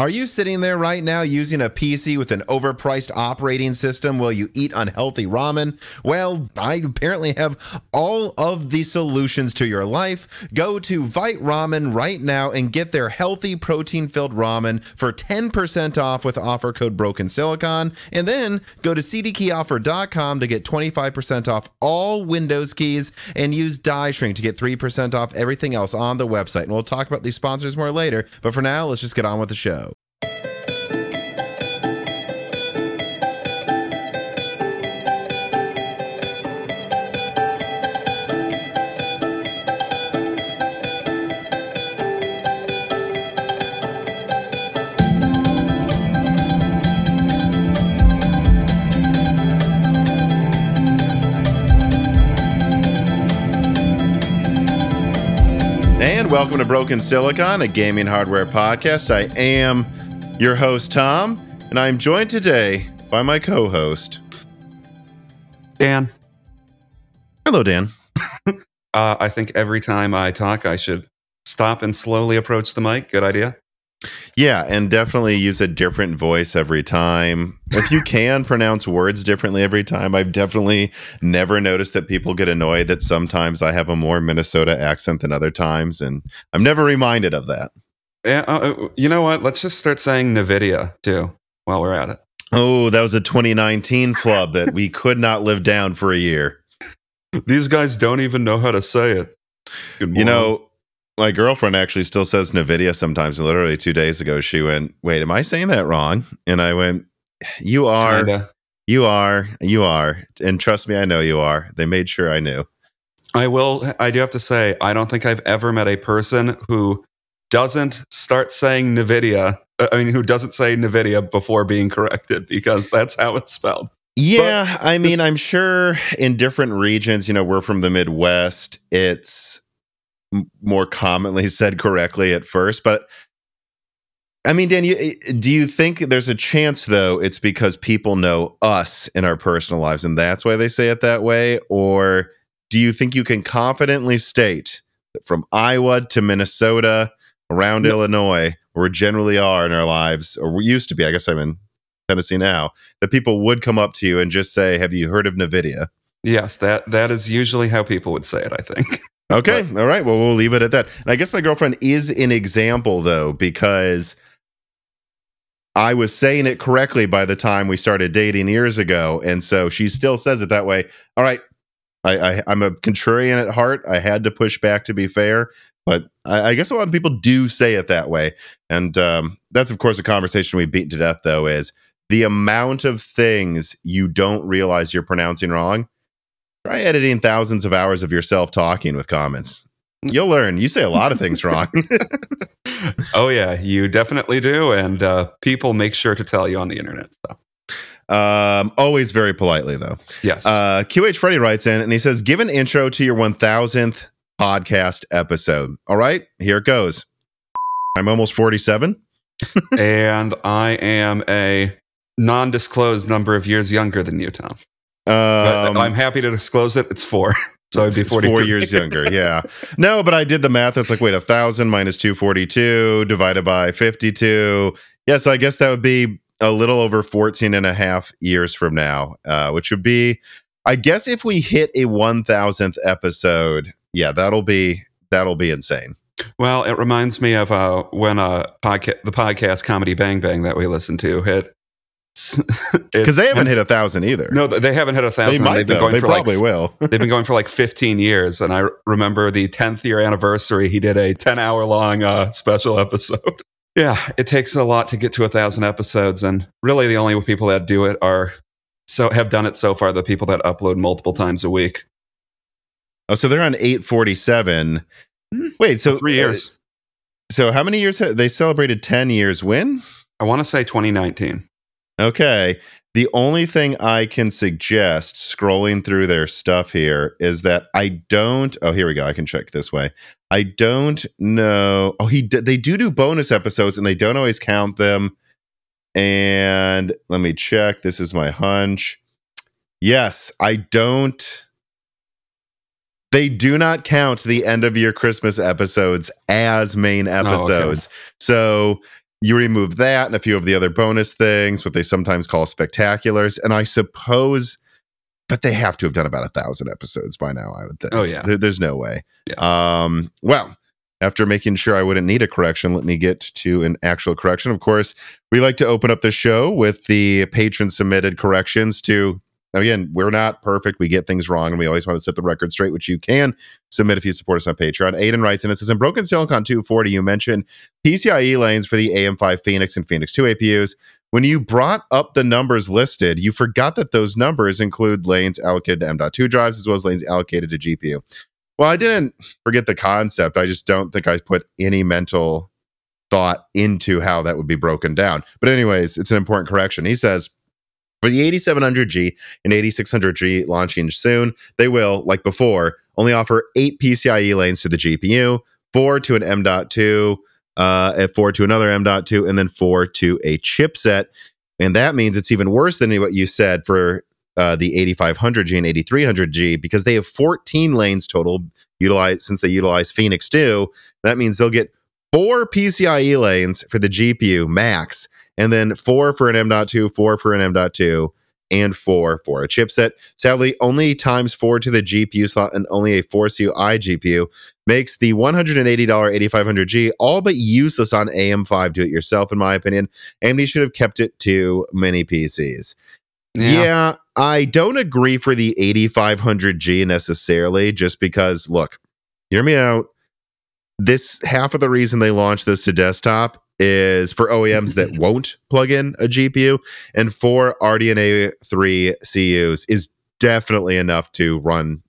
Are you sitting there right now using a PC with an overpriced operating system while you eat unhealthy ramen? Well, I apparently have all of the solutions to your life. Go to Vite Ramen right now and get their healthy protein filled ramen for 10% off with offer code Broken Silicon. And then go to cdkeyoffer.com to get 25% off all Windows keys and use Die Shrink to get 3% off everything else on the website. And we'll talk about these sponsors more later. But for now, let's just get on with the show. Welcome to Broken Silicon, a gaming hardware podcast. I am your host, Tom, and I'm joined today by my co host, Dan. Hello, Dan. Uh, I think every time I talk, I should stop and slowly approach the mic. Good idea. Yeah, and definitely use a different voice every time. If you can pronounce words differently every time, I've definitely never noticed that people get annoyed that sometimes I have a more Minnesota accent than other times, and I'm never reminded of that. Yeah, uh, uh, you know what? Let's just start saying Nvidia too while we're at it. Oh, that was a 2019 flub that we could not live down for a year. These guys don't even know how to say it. Good You morning. know, my girlfriend actually still says Nvidia sometimes. Literally two days ago, she went, "Wait, am I saying that wrong?" And I went, "You are, Kinda. you are, you are." And trust me, I know you are. They made sure I knew. I will. I do have to say, I don't think I've ever met a person who doesn't start saying Nvidia. uh, I mean, who doesn't say Nvidia before being corrected because that's how it's spelled. Yeah, I mean, I'm sure in different regions, you know, we're from the Midwest, it's m- more commonly said correctly at first, but I mean, Dan, you, eh, do you think there's a chance though it's because people know us in our personal lives and that's why they say it that way or do you think you can confidently state that from Iowa to Minnesota around No. Illinois where we generally are in our lives or we used to be, I guess I'm in Tennessee now, that people would come up to you and just say, "Have you heard of Nvidia?" Yes, that that is usually how people would say it. I think. Okay, all right. Well, we'll leave it at that. And I guess my girlfriend is an example though because I was saying it correctly by the time we started dating years ago, and so she still says it that way. All right, I, I I'm a contrarian at heart. I had to push back to be fair, but I, I guess a lot of people do say it that way, and um, that's of course a conversation we've beaten to death. Though is the amount of things you don't realize you're pronouncing wrong. Try editing thousands of hours of yourself talking with comments. You'll learn. You say a lot of things wrong. oh yeah, you definitely do, and uh, people make sure to tell you on the internet. So um, always very politely, though. yes, Uh, QH Freddy writes in and he says, Give an intro to your 1000th podcast episode. All right, here it goes. I'm almost 47. and I am a non-disclosed number of years younger than you, Tom. Um, I'm happy to disclose it. It's four, so I'd be it's 43. four years younger. Yeah. No, but I did the math. It's like, wait, a thousand minus 242 divided by 52. Yeah. So I guess that would be a little over 14 and a half years from now, uh, which would be, I guess if we hit a 1000th episode, yeah, that'll be, that'll be insane. Well, it reminds me of uh, when uh, podca- the podcast Comedy Bang Bang that we listened to hit. Because they haven't hit a thousand either. No, they haven't hit a thousand. they might, They've been though. going They for probably like will. they've been going for like 15 years. And I remember the 10th year anniversary. He did a 10 hour long uh, special episode. Yeah, it takes a lot to get to a thousand episodes, and really the only people that do it are so have done it so far. The people that upload multiple times a week. Oh, so they're on 847. Wait, so Three years. uh, so how many years? ha- They celebrated 10 years. When? I want to say 2019. Okay. The only thing I can suggest scrolling through their stuff here is that I don't. Oh, here we go. I can check this way. I don't know. Oh, he they do do bonus episodes and they don't always count them. And let me check. This is my hunch. Yes, I don't. They do not count the end of year Christmas episodes as main oh, okay. episodes. So you remove that and a few of the other bonus things, what they sometimes call spectaculars. And I suppose, but they have to have done about a thousand episodes by now, I would think. Oh, yeah. There- there's no way. Um, well, after making sure I wouldn't need a correction, let me get to an actual correction. Of course, we like to open up the show with the patron submitted corrections to again, we're not perfect. We get things wrong, and we always want to set the record straight, which you can submit if you support us on Patreon. Aiden writes, and it says in Broken Silicon 240, you mentioned PCIe lanes for the AM5 Phoenix and Phoenix 2 APUs. When you brought up the numbers listed, you forgot that those numbers include lanes allocated to M.2 drives as well as lanes allocated to GPU. Well, I didn't forget the concept. I just don't think I put any mental thought into how that would be broken down. But, anyways, it's an important correction. He says, for the 8700G and 8600G launching soon, they will, like before, only offer eight PCIe lanes to the GPU, four to an M.2, uh, four to another M.2, and then four to a chipset. And that means it's even worse than what you said for uh, the 8500G and 8300G because they have 14 lanes total utilized since they utilize Phoenix 2. That means they'll get four PCIe lanes for the GPU max and then four for an M.2, four for an M.2, and four for a chipset. Sadly, only times four to the GPU slot and only a 4CU iGPU makes the $180 8500G all but useless on AM5 do it yourself, in my opinion. AMD should have kept it to mini PCs. Yeah. I don't agree for the 8500G necessarily, just because, look, hear me out. This half of the reason they launched this to desktop is for OEMs that won't plug in a GPU, and four RDNA 3 CUs is definitely enough to run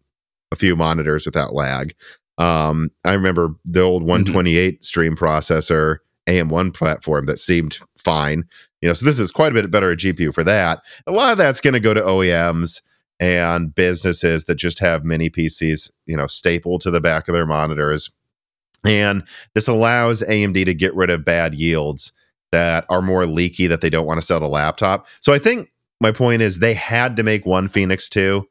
a few monitors without lag. Um, I remember the old 128 stream processor AM1 platform that seemed fine. You know, so this is quite a bit better a GPU for that. A lot of that's going to go to OEMs and businesses that just have mini PCs, you know, stapled to the back of their monitors. And this allows AMD to get rid of bad yields that are more leaky that they don't want to sell to laptop. So I think my point is they had to make one Phoenix 2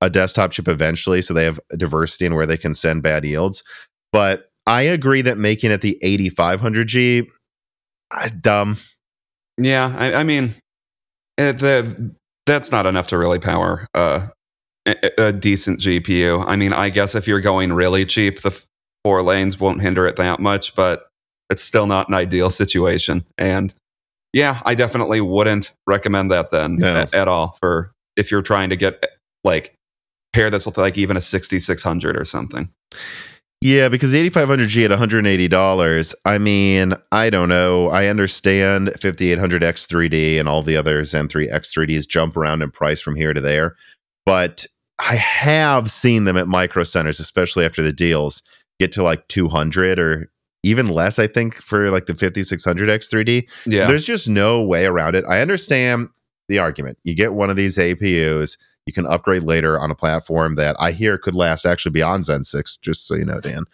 a desktop chip eventually so they have diversity in where they can send bad yields. But I agree that making it the 8500G uh, dumb. Yeah, I, I mean, it, the, that's not enough to really power uh, a, a decent GPU. I mean, I guess if you're going really cheap, the four lanes won't hinder it that much, but it's still not an ideal situation. And yeah, I definitely wouldn't recommend that then No. a- at all for if you're trying to get like pair this with like even a 6600 or something. Yeah, because the 8500G at $180, I mean, I don't know. I understand 5800X3D and all the other Zen 3 X3Ds jump around in price from here to there, but I have seen them at micro centers, especially after the deals get to like 200 or even less, I think, for like the 5600 X3D. Yeah. There's just no way around it. I understand the argument. You get one of these APUs, you can upgrade later on a platform that I hear could last actually beyond Zen 6, just so you know, Dan.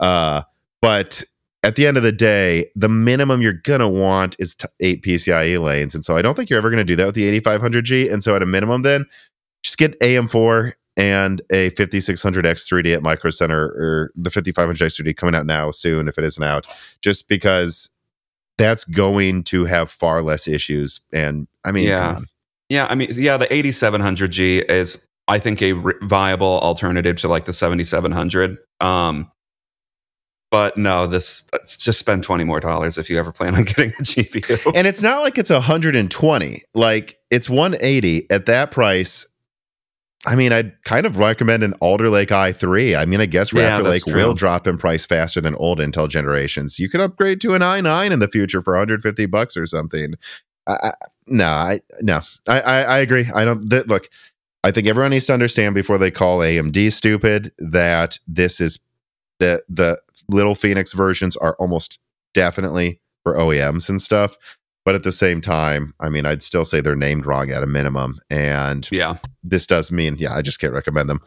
Uh, but at the end of the day, the minimum you're gonna want is t- eight PCIe lanes, and so I don't think you're ever gonna do that with the 8500G. And so at a minimum, then just get AM4 and a 5600X 3D at Micro Center or the 5500X 3D coming out now soon if it isn't out, just because that's going to have far less issues. And I mean, Yeah. Yeah, I mean, yeah, the 8700G is, I think, a r- viable alternative to like the 7700. Um, but no, this let's just spend 20 more dollars if you ever plan on getting a GPU. and it's not like it's 120 like it's 180 at that price i mean i'd kind of recommend an alder lake i3 i mean i guess Yeah, raptor lake will drop in price faster than old intel generations. You could upgrade to an i9 in the future for 150 bucks or something. I, I, no i no. I, I i agree. I don't th- look i think everyone needs to understand before they call amd stupid that this is the the little phoenix versions are almost definitely for OEMs and stuff. But at the same time, I mean, I'd still say they're named wrong at a minimum. And yeah. this does mean, yeah, I just can't recommend them.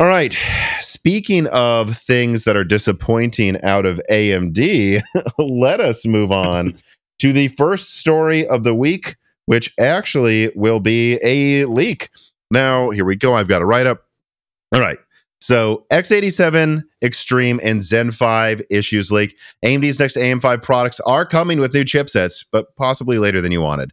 All right. Speaking of things that are disappointing out of AMD, let us move on to the first story of the week, which actually will be a leak. Now, here we go. I've got a write up. All right. So x87 Extreme and Zen 5 issues leak. AMD's next AM5 products are coming with new chipsets, but possibly later than you wanted.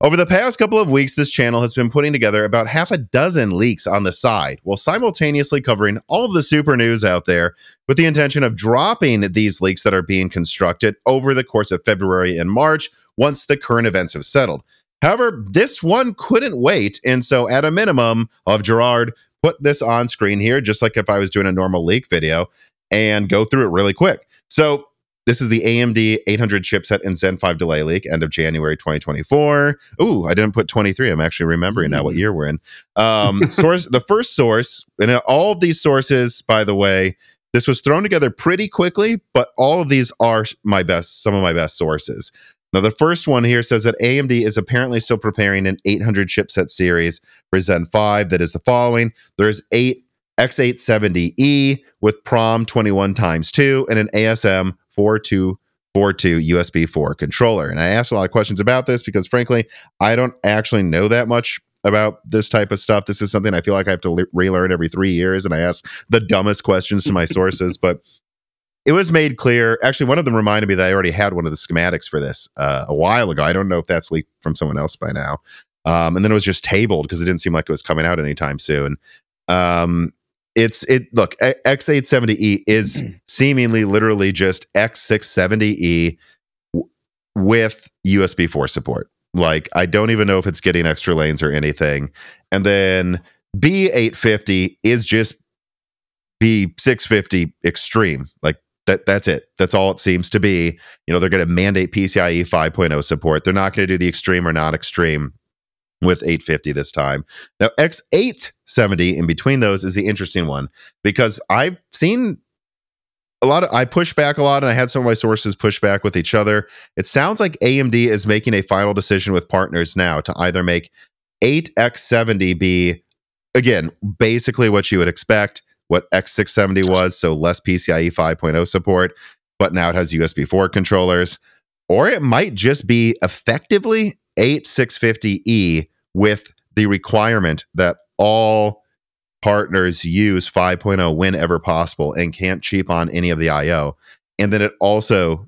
Over the past couple of weeks, this channel has been putting together about half a dozen leaks on the side, while simultaneously covering all of the super news out there with the intention of dropping these leaks that are being constructed over the course of February and March once the current events have settled. However, this one couldn't wait, and so at a minimum of Gerard put this on screen here, just like if I was doing a normal leak video, and go through it really quick. So this is the AMD 800 chipset and Zen 5 delay leak, end of January 2024. Ooh, I didn't put 23. I'm actually remembering now what year we're in. Um, source, the first source, and all of these sources, by the way, this was thrown together pretty quickly, but all of these are my best, some of my best sources. Now, the first one here says that AMD is apparently still preparing an 800 chipset series for Zen 5 that is the following. There's eight X870E with PROM 21 times 2 and an ASM 4242 USB 4 controller. And I asked a lot of questions about this because, frankly, I don't actually know that much about this type of stuff. This is something I feel like I have to le- relearn every three years, and I ask the dumbest questions to my sources. But it was made clear. Actually, one of them reminded me that I already had one of the schematics for this uh, a while ago. I don't know if that's leaked from someone else by now. Um, and then it was just tabled because it didn't seem like it was coming out anytime soon. Um, it's it. Look, X870E is seemingly literally just X670E w- with USB 4 support. Like, I don't even know if it's getting extra lanes or anything. And then B850 is just B650 Extreme. Like, that that's it. That's all it seems to be. You know, they're going to mandate PCIe 5.0 support. They're not going to do the extreme or not extreme with 850 this time. Now, X870 in between those is the interesting one because I've seen a lot of I push back a lot and I had some of my sources push back with each other. It sounds like AMD is making a final decision with partners now to either make 8X70 be again basically what you would expect what X670 was, so less PCIe 5.0 support, but now it has USB 4 controllers. Or it might just be effectively 8650E with the requirement that all partners use 5.0 whenever possible and can't cheap on any of the IO. And then it also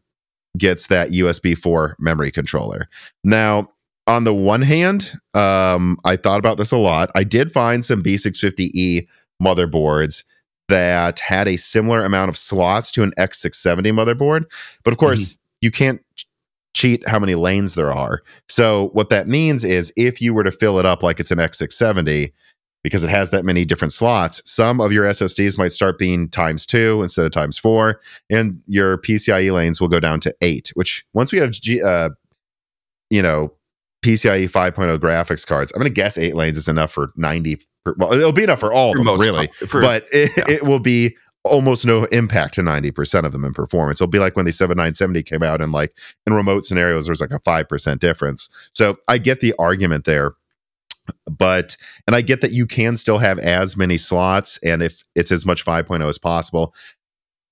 gets that USB 4 memory controller. Now, on the one hand, um, I thought about this a lot. I did find some B650E motherboards that had a similar amount of slots to an X670 motherboard. But of course, mm-hmm. you can't cheat how many lanes there are. So what that means is if you were to fill it up like it's an X670 because it has that many different slots, some of your SSDs might start being times 2 instead of times 4 and your PCIe lanes will go down to 8, which once we have G, uh, you know, PCIe 5.0 graphics cards. I'm going to guess eight lanes is enough for 90. Per, well, it'll be enough for all for of them, really. For, but it, yeah. it will be almost no impact to 90% of them in performance. It'll be like when the 7970 came out and like in remote scenarios, there's like a 5% difference. So I get the argument there. But, and I get that you can still have as many slots and if it's as much 5.0 as possible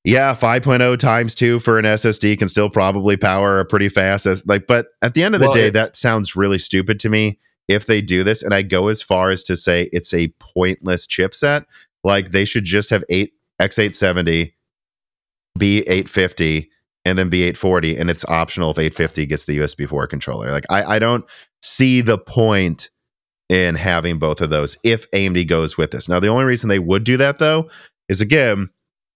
yeah, 5.0 times two for an SSD can still probably power a pretty fast as like, but at the end of the well, day, it, that sounds really stupid to me if they do this. And I go as far as to say it's a pointless chipset. Like they should just have eight X870, B850, and then B840, and it's optional if 850 gets the USB 4 controller. Like I, I don't see the point in having both of those if AMD goes with this. Now, the only reason they would do that though is again,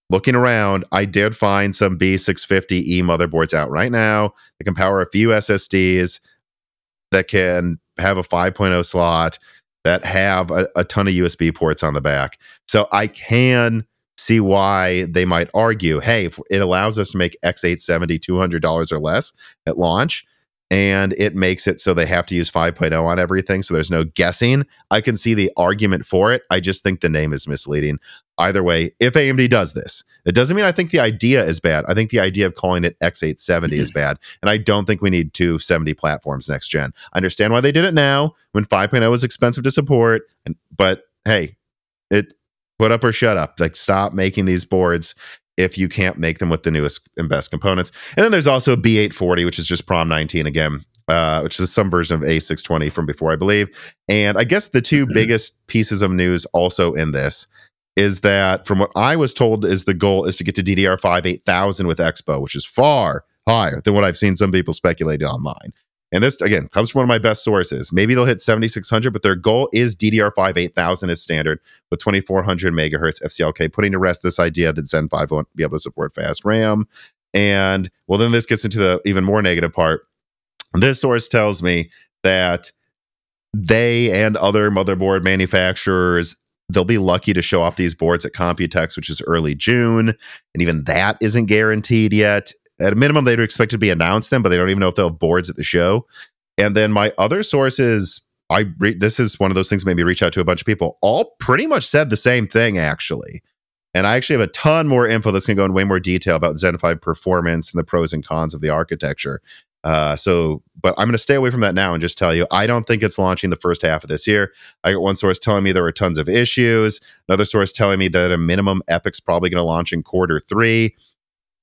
looking around, I did find some B650E motherboards out right now that can power a few SSDs, that can have a 5.0 slot, that have a, a ton of USB ports on the back. So I can see why they might argue hey, it allows us to make X870 $200 or less at launch and it makes it so they have to use 5.0 on everything so there's no guessing. I can see the argument for it. I just think the name is misleading. Either way if amd does this it doesn't mean i think the idea is bad. I think the idea of calling it x870 mm-hmm. is bad and i don't think we need 270 platforms next gen. I understand why they did it now when 5.0 is expensive to support and, but hey it put up or shut up. Like stop making these boards if you can't make them with the newest and best components. And then there's also B840, which is just Prom 19 again, uh, which is some version of A620 from before, I believe. And I guess the two mm-hmm. biggest pieces of news also in this is that from what I was told is the goal is to get to DDR5 8000 with Expo, which is far higher than what I've seen some people speculate online. And this again comes from one of my best sources. Maybe they'll hit 7600, but their goal is DDR5 8000 as standard with 2400 megahertz FCLK, putting to rest this idea that Zen 5 won't be able to support fast RAM. And well, then this gets into the even more negative part. This source tells me that they and other motherboard manufacturers they'll be lucky to show off these boards at Computex, which is early June, and even that isn't guaranteed yet. At a minimum, they'd expect to be announced then, but they don't even know if they'll have boards at the show. And then my other sources, I re- this is one of those things maybe reach out to a bunch of people. All pretty much said the same thing actually. And I actually have a ton more info that's going to go in way more detail about Zen 5 performance and the pros and cons of the architecture. Uh, so, but I'm going to stay away from that now and just tell you, I don't think it's launching the first half of this year. I got one source telling me there were tons of issues, another source telling me that a minimum EPYC's probably going to launch in quarter three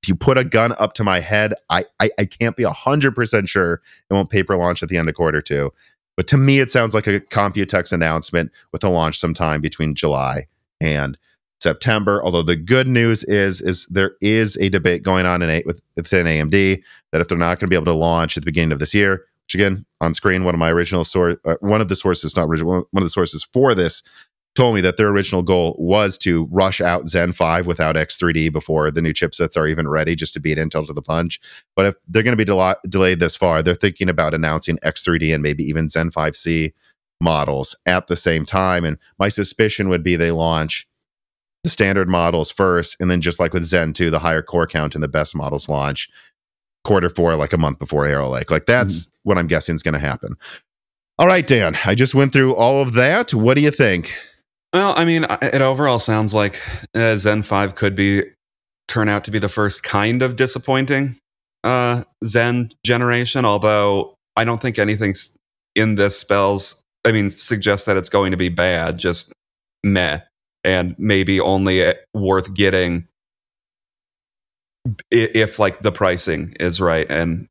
if you put a gun up to my head, I I, I can't be hundred percent sure it won't paper launch at the end of quarter two. But to me, it sounds like a Computex announcement with a launch sometime between July and September. Although the good news is, is there is a debate going on in a, with, within AMD that if they're not going to be able to launch at the beginning of this year, which again on screen, one of my original source, uh, one of the sources, not original, one of the sources for this told me that their original goal was to rush out Zen 5 without X3D before the new chipsets are even ready, just to beat Intel to the punch. But if they're going to be del- delayed this far, they're thinking about announcing X3D and maybe even Zen 5C models at the same time. And my suspicion would be they launch the standard models first, and then just like with Zen 2, the higher core count and the best models launch quarter four, like a month before Arrow Lake. Like that's mm-hmm. what I'm guessing is going to happen. All right, Dan, I just went through all of that. What do you think? Well, I mean, it overall sounds like uh, Zen 5 could be turn out to be the first kind of disappointing uh, Zen generation, although I don't think anything in this spells, I mean, suggests that it's going to be bad, just meh, and maybe only uh, worth getting if like the pricing is right and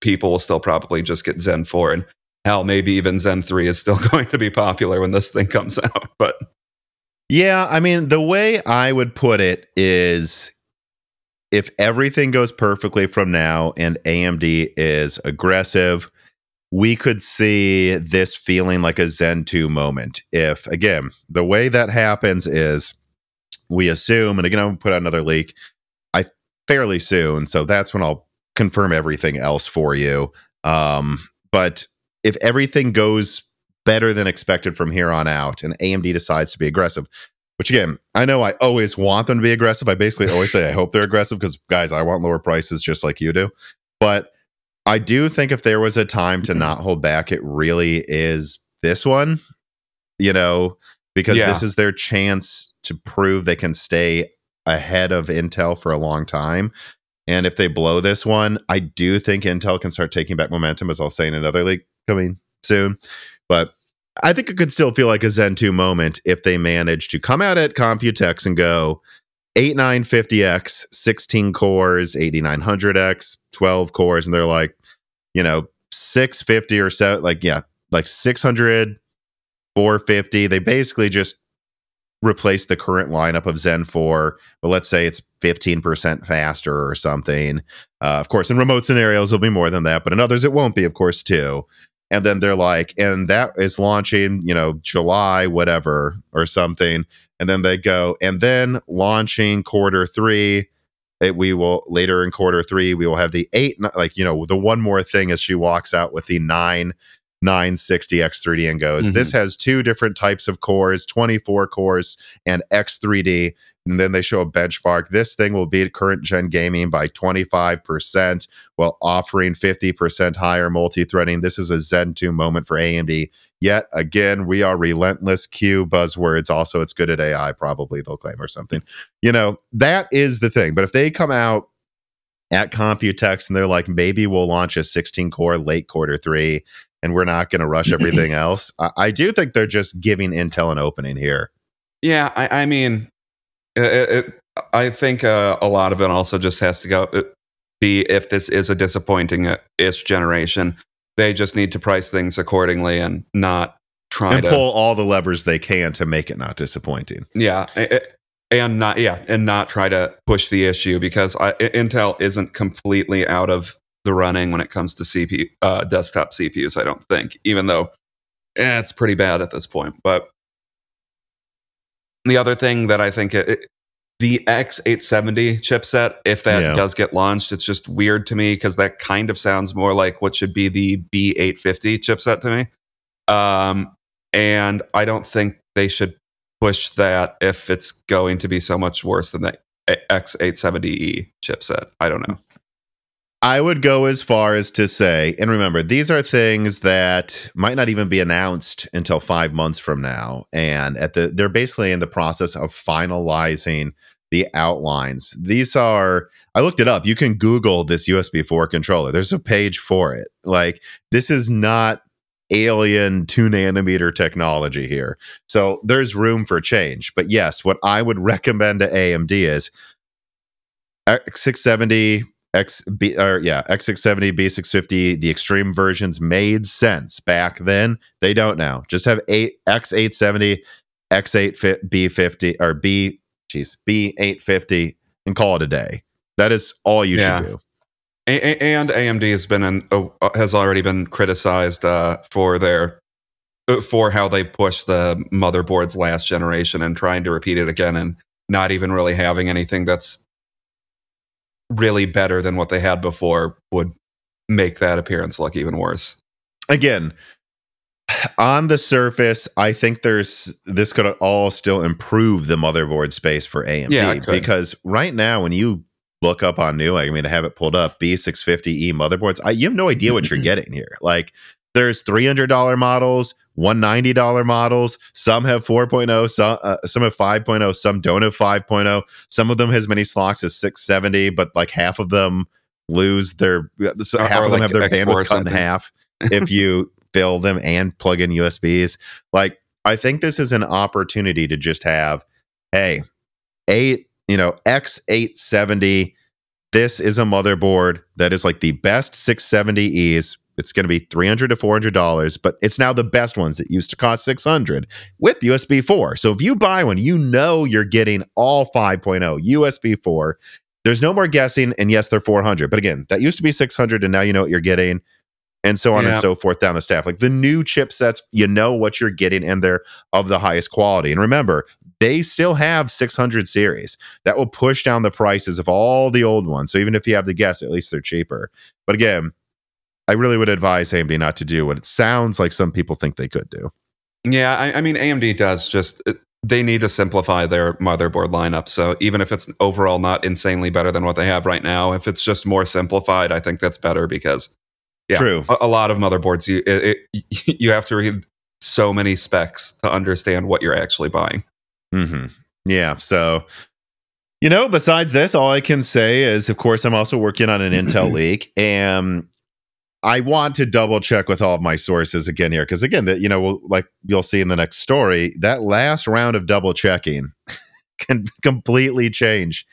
people will still probably just get Zen 4 and hell, maybe even Zen 3 is still going to be popular when this thing comes out. But yeah, I mean, the way I would put it is if everything goes perfectly from now and AMD is aggressive, we could see this feeling like a Zen 2 moment. If, again, the way that happens is we assume, and again, I'm going to put out another leak I fairly soon. So that's when I'll confirm everything else for you. Um, but if everything goes better than expected from here on out and AMD decides to be aggressive, which again, I know I always want them to be aggressive. I basically always say I hope they're aggressive because guys, I want lower prices just like you do. But I do think if there was a time to mm-hmm. not hold back, it really is this one, you know, because yeah. this is their chance to prove they can stay ahead of Intel for a long time. And if they blow this one, I do think Intel can start taking back momentum, as I'll say in another leak coming soon. But I think it could still feel like a Zen 2 moment if they manage to come out at Computex and go 8950X, 16 cores, 8900X, 12 cores, and they're like, you know, 650 or so, like, yeah, like 600, 450. They basically just replace the current lineup of Zen 4, but let's say it's 15% faster or something. Uh, of course, in remote scenarios, it'll be more than that, but in others, it won't be, of course, too and then they're like and that is launching you know july whatever or something. And then they go and then launching quarter three it, we will later in quarter three we will have the eight like you know the one more thing as she walks out with the nine 960 X3D and goes, mm-hmm. this has two different types of cores, 24 cores and X3D. And then they show a benchmark. This thing will beat current gen gaming by 25% while offering 50% higher multi threading. This is a Zen 2 moment for AMD. Yet again, we are relentless Q buzzwords. Also, it's good at AI, probably they'll claim or something. You know, that is the thing. But if they come out at Computex and they're like, maybe we'll launch a 16 core late quarter three and we're not going to rush everything else. I, I, do think they're just giving Intel an opening here. Yeah, I, I mean, it, it, I think uh, a lot of it also just has to go uh, be if this is a disappointing ish generation, they just need to price things accordingly and not try and to pull all the levers they can to make it not disappointing. Yeah, and not yeah, and not try to push the issue because I- Intel isn't completely out of the running when it comes to CPU uh, desktop CPUs. I don't think, even though eh, it's pretty bad at this point. But the other thing that I think it, it- the X870 chipset, if that Yeah. does get launched, it's just weird to me because that kind of sounds more like what should be the B850 chipset to me. Um, and I don't think they should push that if it's going to be so much worse than the X870E chipset. I don't know. I would go as far as to say, and remember, these are things that might not even be announced until five months from now. And at the they're basically in the process of finalizing the outlines. These are I looked it up. You can Google this USB 4 controller. There's a page for it. Like this is not alien two nanometer technology here. So there's room for change. But yes, what I would recommend to AMD is uh, X670 X B or yeah, X670, B650, the extreme versions made sense back then. They don't now. Just have eight X870, X8 B50 or B geez, B850 and call it a day. That is all you Yeah. should do. A- and AMD has been an, uh, has already been criticized uh, for their uh, for how they've pushed the motherboards last generation and trying to repeat it again and not even really having anything that's really better than what they had before would make that appearance look even worse. Again, on the surface, I think there's this could all still improve the motherboard space for AMD Yeah, because right now when you look up on new, I mean, I have it pulled up B650E motherboards. I, you have no idea what you're getting here. Like there's $300 models, $190 models. Some have 4.0, some, uh, some have 5.0, some don't have 5.0. Some of them has many slots as 670, but like half of them lose their, so half of them like have their X4 bandwidth cut in half if you fill them and plug in USBs. Like, I think this is an opportunity to just have, hey, eight, you know, X870. This is a motherboard that is like the best 670Es. It's going to be 300 to 400 dollars, but it's now the best ones that used to cost 600 with USB 4. So if you buy one, you know you're getting all 5.0 USB 4. There's no more guessing, and yes, they're 400. But again, that used to be 600, and now you know what you're getting and so on Yeah. and so forth down the staff. Like the new chipsets, you know what you're getting, and they're of the highest quality. And remember, they still have 600 series that will push down the prices of all the old ones. So even if you have the guess, at least they're cheaper. But again, I really would advise AMD not to do what it sounds like some people think they could do. Yeah, I, I mean, AMD does just they need to simplify their motherboard lineup. So even if it's overall not insanely better than what they have right now, if it's just more simplified, I think that's better because yeah, True. a, a lot of motherboards you it, it, you have to read so many specs to understand what you're actually buying. Mm-hmm. Yeah. So, you know, besides this, all I can say is, of course, I'm also working on an Intel leak, and I want to double check with all of my sources again here, because again, that you know, we'll, like you'll see in the next story, that last round of double checking can completely change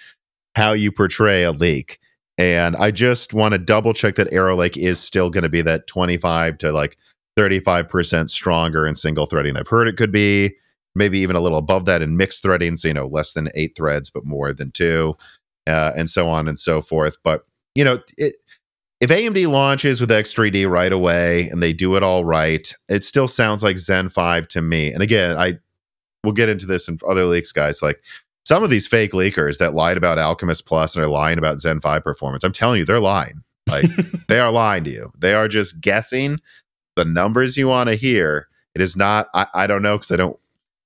how you portray a leak. And I just want to double check that Arrow Lake is still going to be that 25 to like 35% stronger in single threading. I've heard it could be maybe even a little above that in mixed threading. So, you know, less than eight threads, but more than two, uh, and so on and so forth. But, you know, it, if AMD launches with X3D right away and they do it all right, it still sounds like Zen 5 to me. And again, I we'll get into this in other leaks, guys. Like some of these fake leakers that lied about Alchemist Plus and are lying about Zen 5 performance, I'm telling you, they're lying. Like they are lying to you. They are just guessing the numbers you want to hear. It is not, I, I don't know because I don't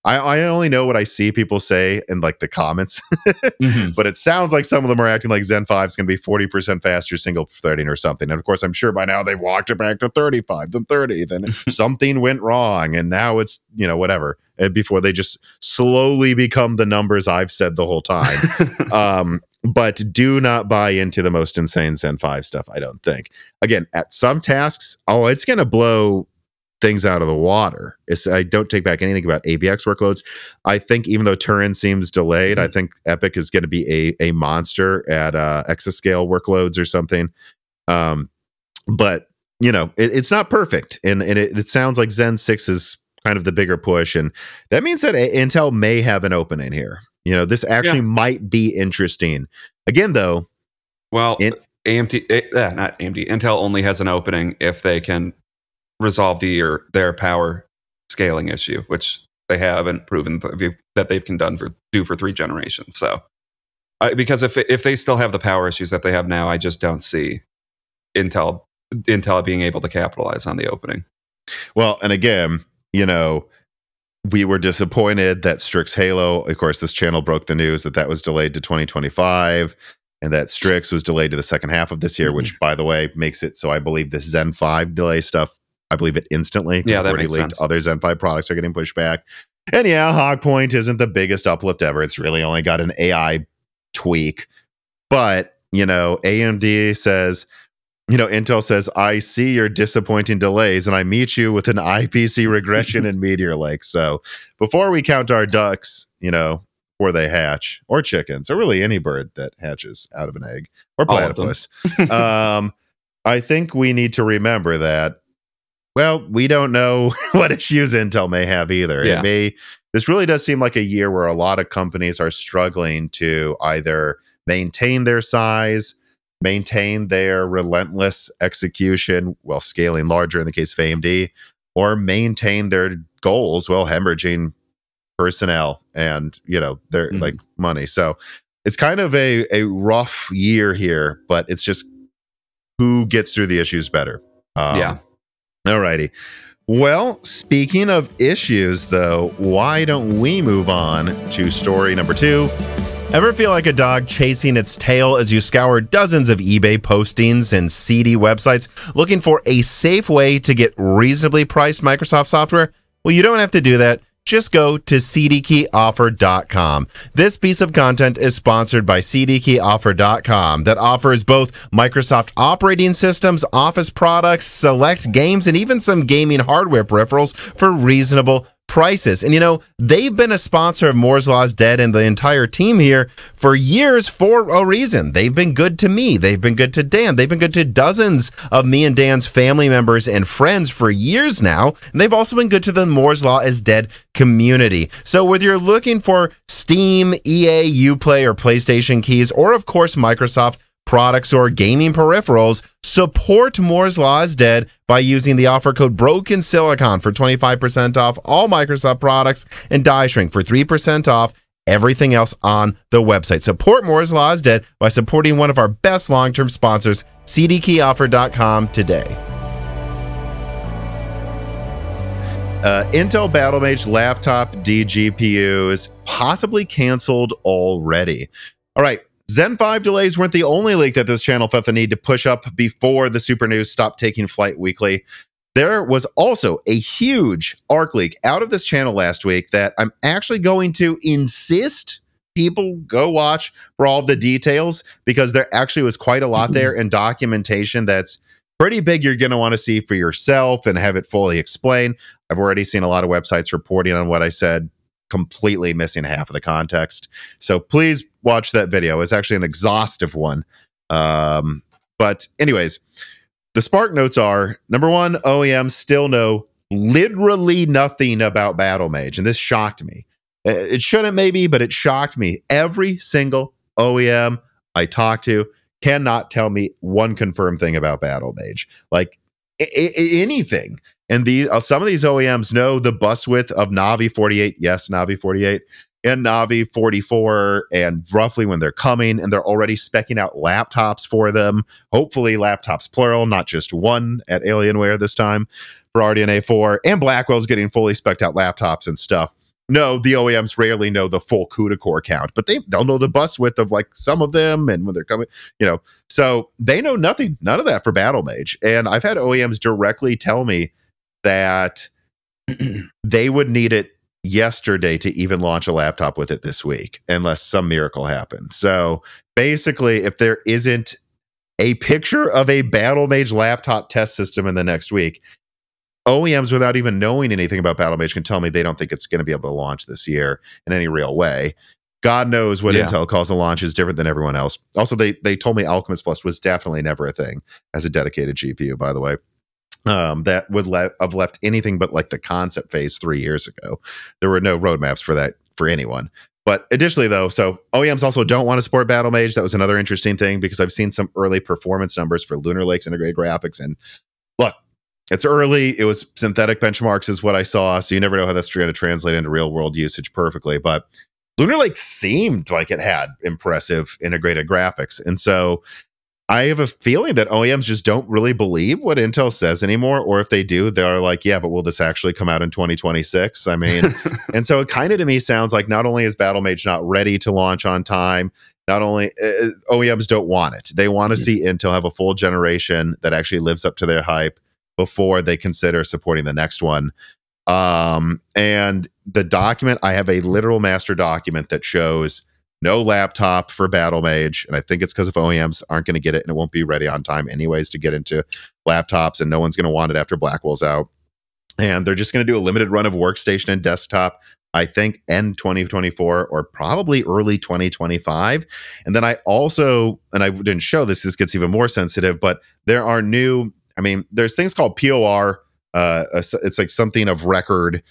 I, I only know what I see people say in like the comments, but it sounds like some of them are acting like Zen 5 is going to be 40% faster single threading or something. And of course, I'm sure by now they've walked it back to 35, then 30, then something went wrong. And now it's, you know, whatever. uh, Before they just slowly become the numbers I've said the whole time. um, but do not buy into the most insane Zen 5 stuff, I don't think. Again, at some tasks, oh, it's going to blow things out of the water. It's, I don't take back anything about AVX workloads. I think even though Turin seems delayed, I think EPYC is going to be a, a monster at uh, exascale workloads or something. Um, but you know, it, it's not perfect, and and it, it sounds like Zen six is kind of the bigger push, and that means that A- Intel may have an opening here. You know, this actually might be interesting. Again, though, Well, In- AMD, eh, eh, not AMD, Intel only has an opening if they can resolve the their power scaling issue, which they haven't proven that they've, can done for do for three generations. So, I, because if if they still have the power issues that they have now, I just don't see Intel Intel being able to capitalize on the opening. Well, and again, you know, we were disappointed that Strix Halo, of course, this channel broke the news that that was delayed to 2025 and that Strix was delayed to the second half of this year, mm-hmm. which, by the way, makes it so I believe this Zen 5 delay stuff, I believe it instantly. Yeah, that makes leaked. sense. Other Zen 5 products are getting pushed back. And yeah, Hawk Point isn't the biggest uplift ever. It's really only got an AI tweak. But, you know, AMD says, you know, Intel says, I see your disappointing delays and I meet you with an IPC regression in Meteor Lake. So before we count our ducks, you know, before they hatch, or chickens, or really any bird that hatches out of an egg, or All of them. platypus, um, I think we need to remember that, well, we don't know what issues Intel may have either. Yeah. It may, this really does seem like a year where a lot of companies are struggling to either maintain their size, maintain their relentless execution while scaling larger in the case of AMD, or maintain their goals while hemorrhaging personnel and you know their Mhm. like money. So it's kind of a a rough year here, but it's just who gets through the issues better. Um, Yeah. Alrighty. Well, speaking of issues, though, why don't we move on to story number two? Ever feel like a dog chasing its tail as you scour dozens of eBay postings and CD websites looking for a safe way to get reasonably priced Microsoft software? Well, you don't have to do that. Just go to cdkeyoffer.com. This piece of content is sponsored by cdkeyoffer.com that offers both Microsoft operating systems, Office products, select games, and even some gaming hardware peripherals for reasonable prices. And you know, they've been a sponsor of Moore's Law's Dead and the entire team here for years for a reason. They've been good to me. They've been good to Dan. They've been good to dozens of me and Dan's family members and friends for years now. And they've also been good to the Moore's Law is Dead community. So whether you're looking for Steam, EA, Uplay, or PlayStation keys, or of course Microsoft products or gaming peripherals, support Moore's Law is Dead by using the offer code Broken Silicon for 25% off all Microsoft products and Die Shrink for 3% off everything else on the website. Support Moore's Law is Dead by supporting one of our best long-term sponsors, cdkeyoffer.com today. Uh, Intel Battlemage laptop DGPUs possibly canceled already. All right. Zen 5 delays weren't the only leak that this channel felt the need to push up before the Super News stopped taking flight weekly. There was also a huge ARC leak out of this channel last week that I'm actually going to insist people go watch for all the details because there actually was quite a lot there and documentation that's pretty big you're going to want to see for yourself and have it fully explained. I've already seen a lot of websites reporting on what I said, completely missing half of the context. So please watch that video. It's actually an exhaustive one. Um, but, anyways, the Spark notes are number one, OEMs still know literally nothing about Battlemage. And this shocked me. Uh, It shouldn't, maybe, but it shocked me. Every single OEM I talked to cannot tell me one confirmed thing about Battlemage. Like, a- a- anything. And the uh, some of these OEMs know the bus width of Navi 48. Yes, Navi 48 and Navi 44 and roughly when they're coming and they're already specking out laptops for them. Hopefully laptops plural, not just one at Alienware this time for RDNA 4 and Blackwell's getting fully specced out laptops and stuff. No, the OEMs rarely know the full CUDA core count, but they they'll know the bus width of like some of them and when they're coming, you know. So they know nothing, none of that for Battlemage. And I've had OEMs directly tell me that they would need it yesterday to even launch a laptop with it this week unless some miracle happened. So basically, if there isn't a picture of a Battlemage laptop test system in the next week, OEMs without even knowing anything about Battlemage can tell me they don't think it's going to be able to launch this year in any real way. God knows what Yeah. Intel calls a launch is different than everyone else. Also, they they told me Alchemist Plus was definitely never a thing as a dedicated GPU, by the way. Um, that would le- have left anything but like the concept phase three years ago. There were no roadmaps for that for anyone. But additionally, though, so OEMs also don't want to support Battlemage. That was another interesting thing because I've seen some early performance numbers for Lunar Lake's integrated graphics. And look, it's early. It was synthetic benchmarks, is what I saw. So you never know how that's going to translate into real world usage perfectly. But Lunar Lake seemed like it had impressive integrated graphics. And so I have a feeling that OEMs just don't really believe what Intel says anymore. Or if they do, they're like, yeah, but will this actually come out in 2026? I mean, and so it kind of to me sounds like not only is Battlemage not ready to launch on time, not only uh, OEMs don't want it, they want to mm-hmm. see Intel have a full generation that actually lives up to their hype before they consider supporting the next one. Um, and the document, I have a literal master document that shows no laptop for Battlemage, and I think it's because of OEMs aren't going to get it, and it won't be ready on time anyways to get into laptops, and no one's going to want it after Blackwell's out. And they're just going to do a limited run of workstation and desktop. I think end 2024 or probably early 2025. And then I also, and I didn't show this, this gets even more sensitive, but there are new, I mean, there's things called POR. Uh, it's like something of record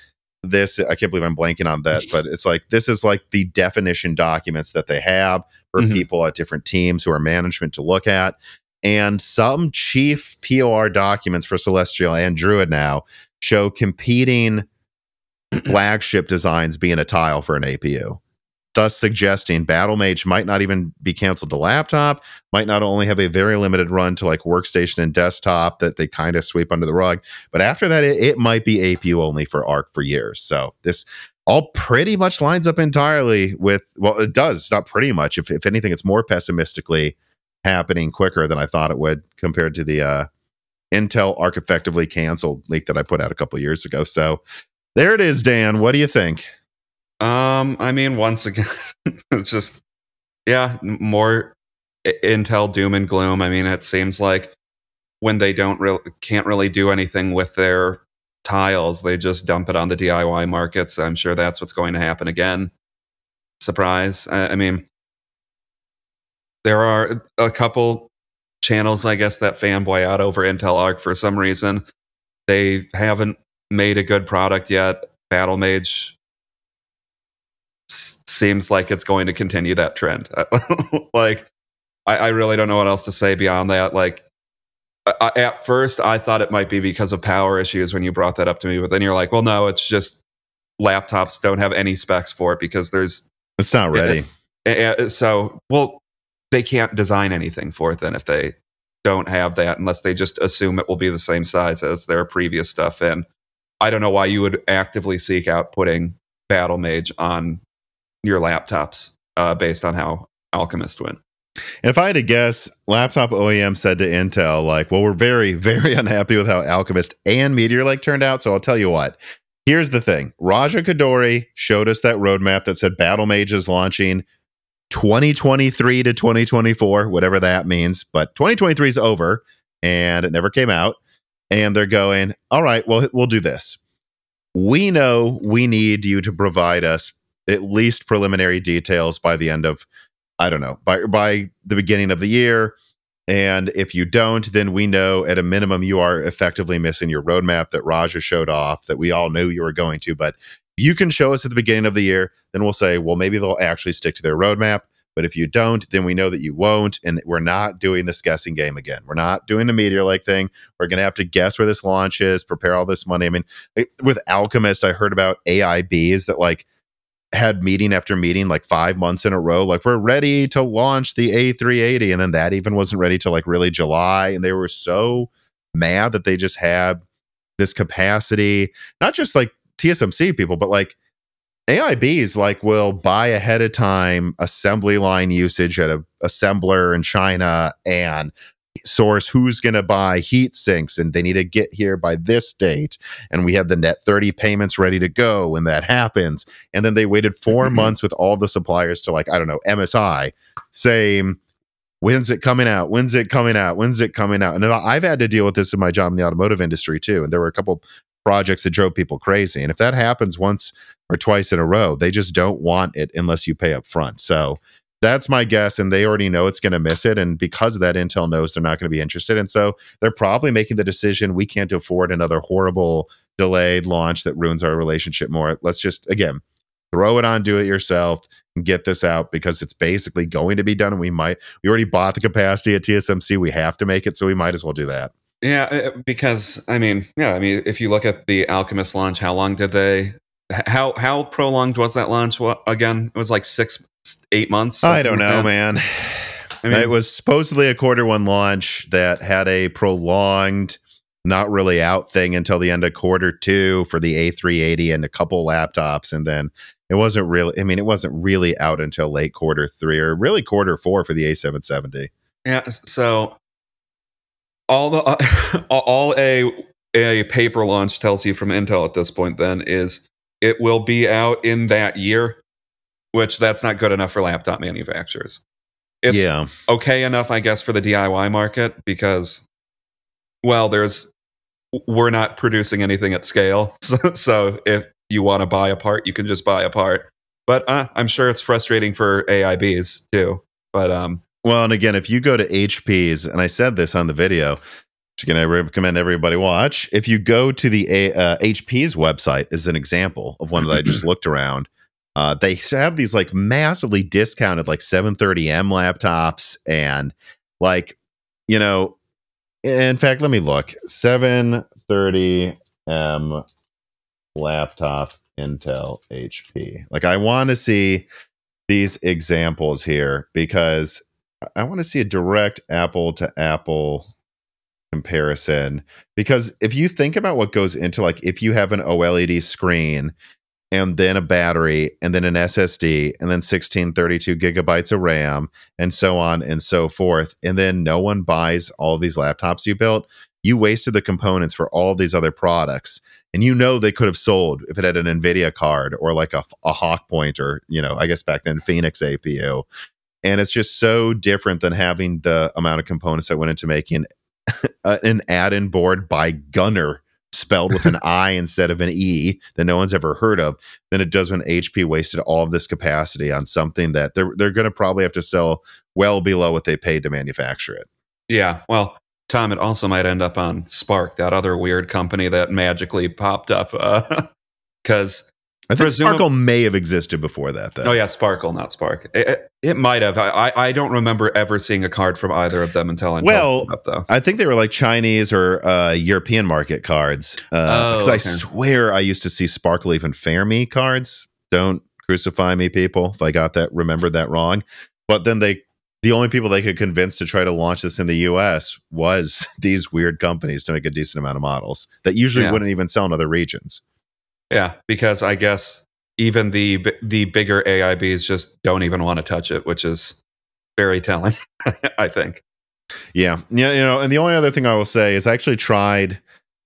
this i can't believe i'm blanking on that but it's like this is like the definition documents that they have for mm-hmm. people at different teams who are management to look at and some chief por documents for celestial and druid now show competing flagship designs being a tile for an apu thus suggesting Battlemage might not even be canceled to laptop, might not only have a very limited run to like workstation and desktop that they kind of sweep under the rug, but after that, it, it might be APU only for ARC for years. So this all pretty much lines up entirely with, well, it does, not pretty much. If, if anything, it's more pessimistically happening quicker than I thought it would compared to the uh, Intel ARC effectively canceled leak that I put out a couple years ago. So there it is, Dan. What do you think? Um, I mean, once again, it's just yeah, more Intel doom and gloom. I mean, it seems like when they don't really can't really do anything with their tiles, they just dump it on the DIY markets. I'm sure that's what's going to happen again. Surprise! I, I mean, there are a couple channels, I guess, that fanboy out over Intel Arc for some reason. They haven't made a good product yet. Battlemage seems like it's going to continue that trend. like, I, I, really don't know what else to say beyond that. Like, I, at first, I thought it might be because of power issues when you brought that up to me, but then you're like, well, no, it's just laptops don't have any specs for it because there's it's not ready. It, it, so, well, they can't design anything for it then if they don't have that, unless they just assume it will be the same size as their previous stuff. And I don't know why you would actively seek out putting Battlemage on your laptops uh, based on how Alchemist went. And if I had to guess, laptop OEM said to Intel, like, well, we're very, very unhappy with how Alchemist and Meteor Lake turned out. So I'll tell you what. Here's the thing Raja Koduri showed us that roadmap that said Battlemage is launching 2023 to 2024, whatever that means. But 2023 is over and it never came out. And they're going, all right, well, we'll do this. We know we need you to provide us at least preliminary details by the end of I don't know by by the beginning of the year. And if you don't, then we know at a minimum you are effectively missing your roadmap that Raja showed off that we all knew you were going to. But you can show us at the beginning of the year, then we'll say, well, maybe they'll actually stick to their roadmap. But if you don't, then we know that you won't. And we're not doing this guessing game again. We're not doing the Meteor Lake thing. We're going to have to guess where this launch is, prepare all this money. I mean, with Alchemist, I heard about AIBs that like had meeting after meeting like five months in a row like we're ready to launch the a380 and then that even wasn't ready till like really july and they were so mad that they just had this capacity not just like tsmc people but like aibs like will buy ahead of time assembly line usage at a assembler in china and source who's going to buy heat sinks and they need to get here by this date. And we have the net 30 payments ready to go when that happens. And then they waited 4 mm-hmm. months with all the suppliers to like i don't know msi same when's it coming out? When's it coming out? When's it coming out? And i've had to deal with this in my job in the automotive industry too. And there were a couple projects that drove people crazy. And if that happens once or twice in a row they just don't want it unless you pay up front so that's my guess. And they already know it's going to miss it. And because of that, Intel knows they're not going to be interested. And so they're probably making the decision we can't afford another horrible delayed launch that ruins our relationship more. Let's just, again, throw it on, do it yourself, and get this out because it's basically going to be done. And we might, we already bought the capacity at TSMC. We have to make it. So we might as well do that. Yeah, uh, because I mean, yeah, I mean, if you look at the Alchemist launch, how long did they? How how prolonged was that launch? Again? It was like six, eight months. I don't know, man. I mean, it was supposedly a quarter one launch that had a prolonged, not really out thing until the end of quarter two for the A380 and a couple laptops, and then it wasn't really. I mean, it wasn't really out until late quarter three or really quarter four for the A770. Yeah. So all the uh, all a a paper launch tells you from Intel at this point then is it will be out in that year, which that's not good enough for laptop manufacturers. It's yeah. okay enough, I guess, for the DIY market because, well, there's we're not producing anything at scale, so, so if you want to buy a part, you can just buy a part. But uh, I'm sure it's frustrating for AIBs too. But um, well, and again, if you go to HP's, and I said this on the video, which again I recommend everybody watch. If you go to the uh, HP's website as an example of one that I just looked around, uh, they have these like massively discounted like 730M laptops and like you know. In fact, let me look 730M laptop Intel HP. Like I want to see these examples here because I want to see a direct apple to apple comparison because if you think about what goes into like if you have an OLED screen and then a battery and then an SSD and then 16 32 gigabytes of RAM and so on and so forth. And then no one buys all these laptops you built. You wasted the components for all these other products. And you know they could have sold if it had an nvidia card or like a, a hawk point or you know i guess back then phoenix apu and it's just so different than having the amount of components that went into making an add-in board by Gunnir spelled with an I instead of an E that no one's ever heard of than it does when HP wasted all of this capacity on something that they're they're going to probably have to sell well below what they paid to manufacture it. Yeah, well, Tom, it also might end up on Spark, that other weird company that magically popped up because uh, I think Sparkle may have existed before that, though. Oh yeah, Sparkle, not Spark. It, it, it might have. I, I don't remember ever seeing a card from either of them until I well, up, though. I think they were like Chinese or uh, European market cards. Because uh, oh, okay. I swear I used to see Sparkle even Fermi cards. Don't crucify me, people, if I got that remembered that wrong. But then they, the only people they could convince to try to launch this in the U.S. was these weird companies to make a decent amount of models that usually yeah. wouldn't even sell in other regions. Yeah, because I guess even the the bigger AIBs just don't even want to touch it, which is very telling. I think. Yeah, yeah, you know, and the only other thing I will say is I actually tried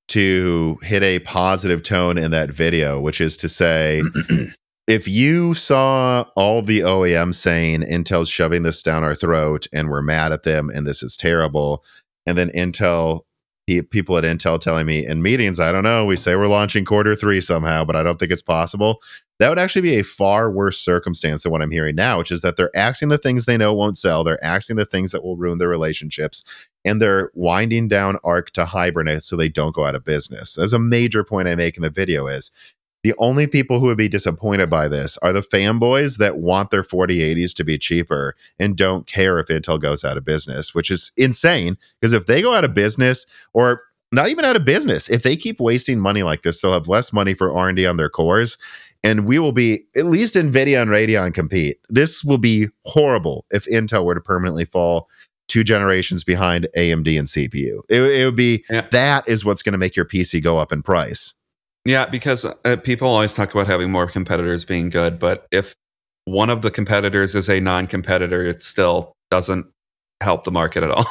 to hit a positive tone in that video, which is to say, if you saw all the OEMs saying Intel's shoving this down our throat and we're mad at them and this is terrible, and then Intel people at Intel telling me in meetings, I don't know, we say we're launching quarter three somehow, but I don't think it's possible. That would actually be a far worse circumstance than what I'm hearing now, which is that they're asking the things they know won't sell, they're asking the things that will ruin their relationships, and they're winding down ARC to hibernate so they don't go out of business. That's a major point I make in the video is the only people who would be disappointed by this are the fanboys that want their 4080s to be cheaper and don't care if Intel goes out of business, which is insane because if they go out of business or not even out of business, if they keep wasting money like this, they'll have less money for R&D on their cores and we will be at least Nvidia and Radeon compete. This will be horrible if Intel were to permanently fall two generations behind AMD and CPU. It, it would be yeah. that is what's going to make your PC go up in price. Yeah, because uh, people always talk about having more competitors being good, but if one of the competitors is a non-competitor, it still doesn't help the market at all.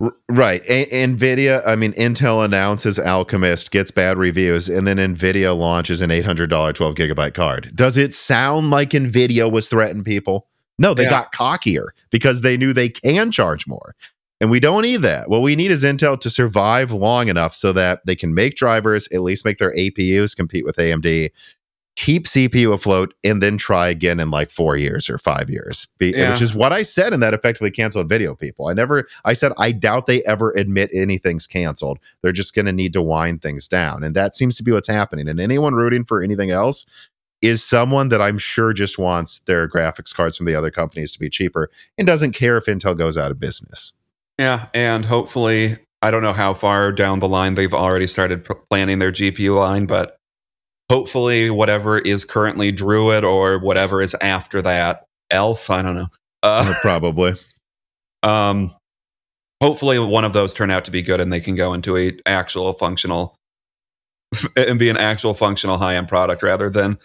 right. A- Nvidia, I mean Intel announces Alchemist gets bad reviews and then Nvidia launches an $800 12 gigabyte card. Does it sound like Nvidia was threatening people? No, they yeah. got cockier because they knew they can charge more. And we don't need that. What we need is Intel to survive long enough so that they can make drivers, at least make their APUs compete with AMD. keep CPU afloat and then try again in like four years or five years, Be, Yeah. which is what I said in that effectively canceled video. People, I never, I said I doubt they ever admit anything's canceled. They're just going to need to wind things down, and that seems to be what's happening. And anyone rooting for anything else is someone that I'm sure just wants their graphics cards from the other companies to be cheaper and doesn't care if Intel goes out of business. Yeah, and hopefully, I don't know how far down the line they've already started p- planning their GPU line, but hopefully, whatever is currently Druid or whatever is after that, Elf, I don't know. Uh, Probably. um, hopefully, one of those turn out to be good and they can go into a actual functional and be an actual functional high end product rather than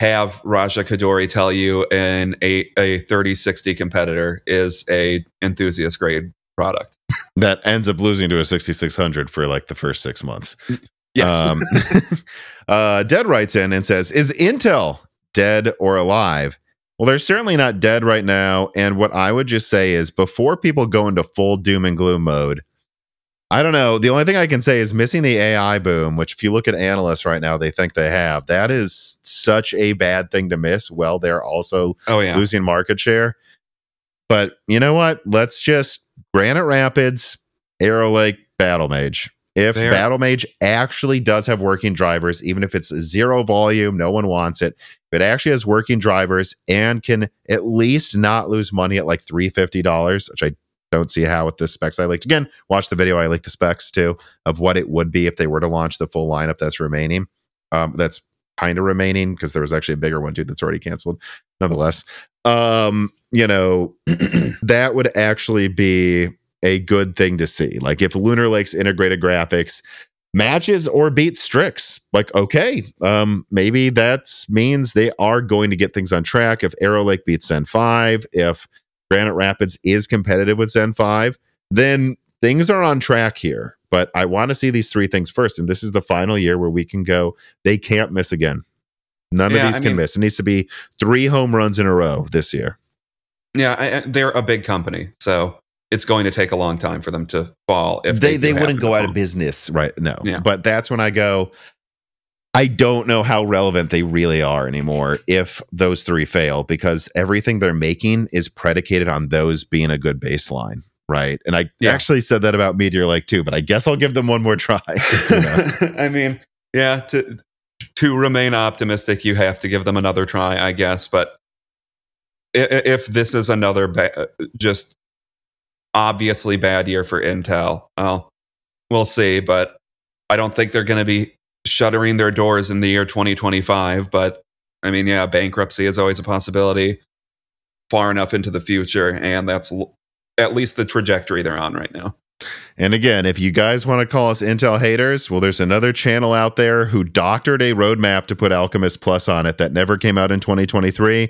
have Raja Koduri tell you an a, a 3060 competitor is a enthusiast grade product. That ends up losing to a 6600 for like the first six months. Yes. Um, uh, Dead writes in and says, Is Intel dead or alive? Well, they're certainly not dead right now. And what I would just say is before people go into full doom and gloom mode, I don't know. The only thing I can say is missing the AI boom, which if you look at analysts right now, they think they have. That is such a bad thing to miss. Well, they're also oh yeah. losing market share. But you know what? Let's just Granite Rapids, Arrow Lake, Battlemage. If There- Battlemage actually does have working drivers, even if it's zero volume, no one wants it. If it actually has working drivers and can at least not lose money at like $350, which I don't see how with the specs I leaked. Again, watch the video. I leaked the specs too of what it would be if they were to launch the full lineup that's remaining. Um, that's kind of remaining because there was actually a bigger one too that's already canceled. Nonetheless, um, you know, that would actually be a good thing to see. Like if Lunar Lake's integrated graphics matches or beats Strix, like okay, um, maybe that means they are going to get things on track. If Arrow Lake beats Zen 5, if Granite Rapids is competitive with Zen 5, then things are on track here. But I want to see these three things first. And this is the final year where we can go, they can't miss again. None Yeah, of these I can mean- miss. It needs to be three home runs in a row this year. Yeah, I, they're a big company, so it's going to take a long time for them to fall. If they they, they wouldn't go out fall. of business right no Yeah. but that's when i go i don't know how relevant they really are anymore if those three fail because everything they're making is predicated on those being a good baseline right and i Yeah. actually said that about meteor lake too but i guess i'll give them one more try you know? I mean, yeah, to to remain optimistic, you have to give them another try, I guess. But if this is another ba- uh, just obviously bad year for Intel, well, we'll see. But I don't think they're going to be shuttering their doors in the year 2025. But I mean, yeah, bankruptcy is always a possibility far enough into the future, and that's l- at least the trajectory they're on right now. And again, if you guys want to call us Intel haters, well, there's another channel out there who doctored a roadmap to put Alchemist Plus on it that never came out in 2023.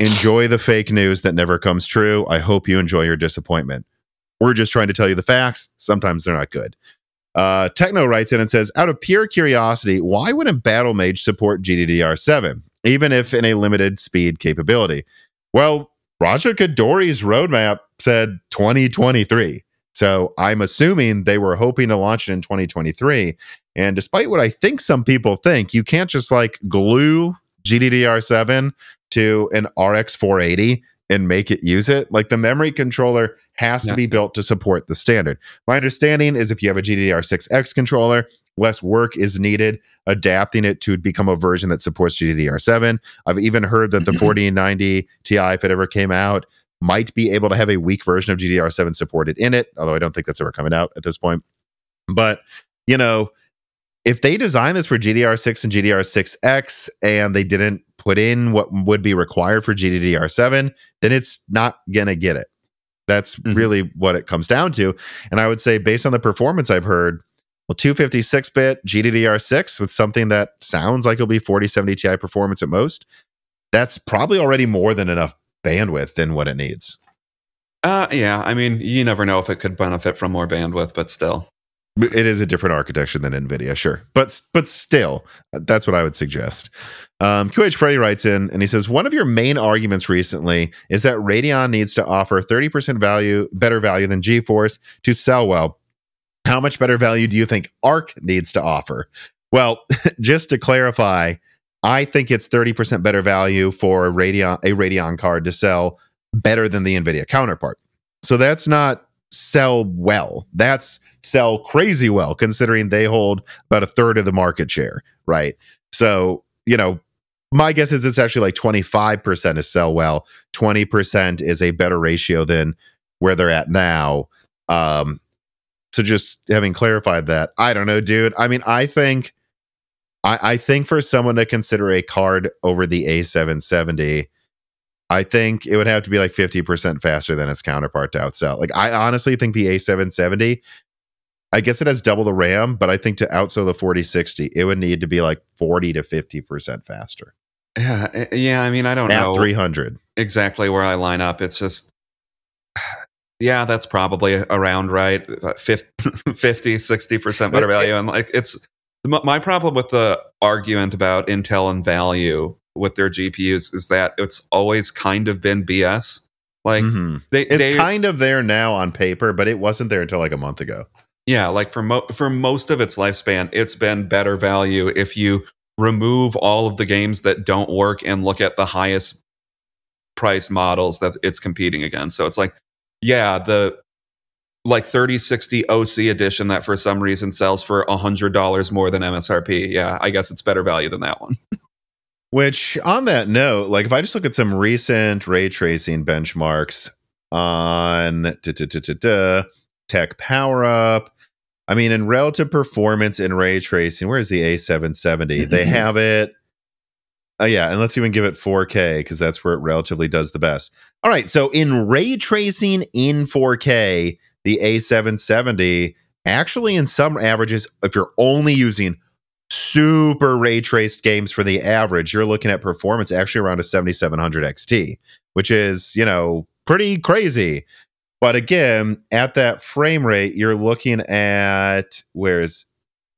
Enjoy the fake news that never comes true. I hope you enjoy your disappointment. We're just trying to tell you the facts. Sometimes they're not good. Uh, Techno writes in and says, out of pure curiosity, why wouldn't Battlemage support GDDR7, even if in a limited speed capability? Well, Raja Koduri's roadmap said 2023. So I'm assuming they were hoping to launch it in 2023. And despite what I think some people think, you can't just like glue GDDR7 to an RX 480 and make it use it. Like the memory controller has Yeah. to be built to support the standard. My understanding is if you have a GDDR6X controller, less work is needed adapting it to become a version that supports GDDR7. I've even heard that the 4090 Ti, if it ever came out, might be able to have a weak version of GDDR7 supported in it, although I don't think that's ever coming out at this point. But, you know, if they design this for GDR6 and GDR6X and they didn't put in what would be required for GDDR7, then it's not going to get it. That's Mhm. really what it comes down to. And I would say, based on the performance I've heard, well, 256 bit GDDR6 with something that sounds like it'll be 4070 Ti performance at most, that's probably already more than enough bandwidth than what it needs. Uh, yeah. I mean, you never know if it could benefit from more bandwidth, but still. It is a different architecture than NVIDIA, sure. But but still, that's what I would suggest. Um, QH Freddy writes in and he says, One of your main arguments recently is that Radeon needs to offer 30% value, better value than GeForce to sell well. How much better value do you think ARC needs to offer? Well, just to clarify, I think it's 30% better value for a Radeon, a Radeon card to sell better than the NVIDIA counterpart. So that's not sell well. That's sell crazy well, considering they hold about a third of the market share, right? So, you know, my guess is it's actually like 25% is sell well, 20% is a better ratio than where they're at now. Um, so just having clarified that, I don't know, dude. I mean, I think I, I think for someone to consider a card over the A770, I think it would have to be like 50% faster than its counterpart to outsell. Like I honestly think the A770, I guess it has double the RAM, but I think to outsell the 4060, it would need to be like 40 to 50% faster. Yeah, eh, yeah. I mean, I don't At know 300. exactly where I line up. It's just, yeah, that's probably around right. uh, 50, 60% better value. And like, it's my problem with the argument about Intel and value with their GPUs is that it's always kind of been BS. Like, Mhm. they, It's they, kind of there now on paper, but it wasn't there until like a month ago. Yeah, like for mo- for most of its lifespan, it's been better value if you remove all of the games that don't work and look at the highest price models that it's competing against. So it's like, yeah, the like 3060 OC edition that for some reason sells for $100 more than MSRP. Yeah, I guess it's better value than that one. Which, on that note, like if I just look at some recent ray tracing benchmarks on TechPowerUp, I mean, in relative performance in ray tracing, where's the A770? they have it. Oh, yeah. And let's even give it 4K because that's where it relatively does the best. All right. So, in ray tracing in 4K, the A770 actually, in some averages, if you're only using super ray traced games for the average, you're looking at performance actually around a 7700 XT, which is, you know, pretty crazy. But again, at that frame rate, you're looking at where's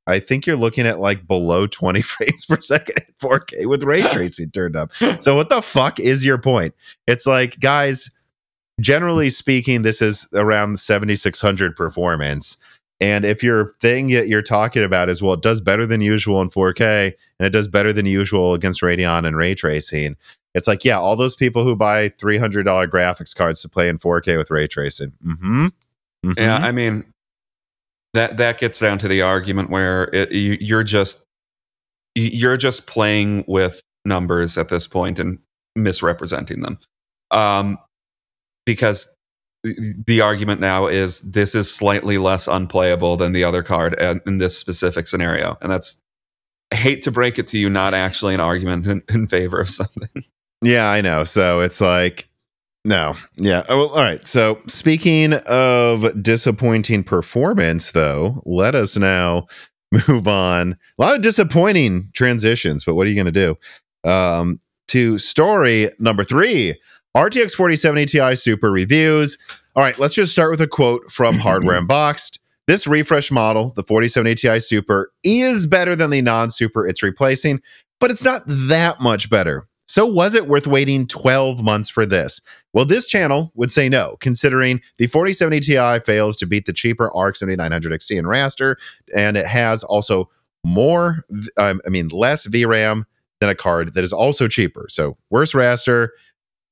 I think you're looking at like below 20 frames per second at 4K with ray tracing turned up. So what the fuck is your point? It's like, guys, generally speaking, this is around 7600 performance. And if your thing that you're talking about is, well, it does better than usual in 4K and it does better than usual against Radeon and ray tracing, it's like, yeah, all those people who buy $300 graphics cards to play in 4K with ray tracing. Mm-hmm. Mhm. Yeah, I mean that that gets down to the argument where it, you, you're just you- you're just playing with numbers at this point and misrepresenting them, um, because the- argument now is this is slightly less unplayable than the other card in this specific scenario, and that's I hate to break it to you, not actually an argument in, in favor of something. Yeah, I know. So it's like, no. Yeah. Oh, well, all right. So speaking of disappointing performance, though, let us now move on. A lot of disappointing transitions, but what are you going to do? Um, to story number three RTX 4070 Ti Super reviews. All right, let's just start with a quote from Hardware Unboxed. This refresh model, the 4070 Ti Super, is better than the non super it's replacing, but it's not that much better. So, was it worth waiting 12 months for this? Well, this channel would say no, considering the 4070 Ti fails to beat the cheaper RX 7900 XT and raster, and it has also more, um, I mean, less VRAM than a card that is also cheaper. So, worse raster,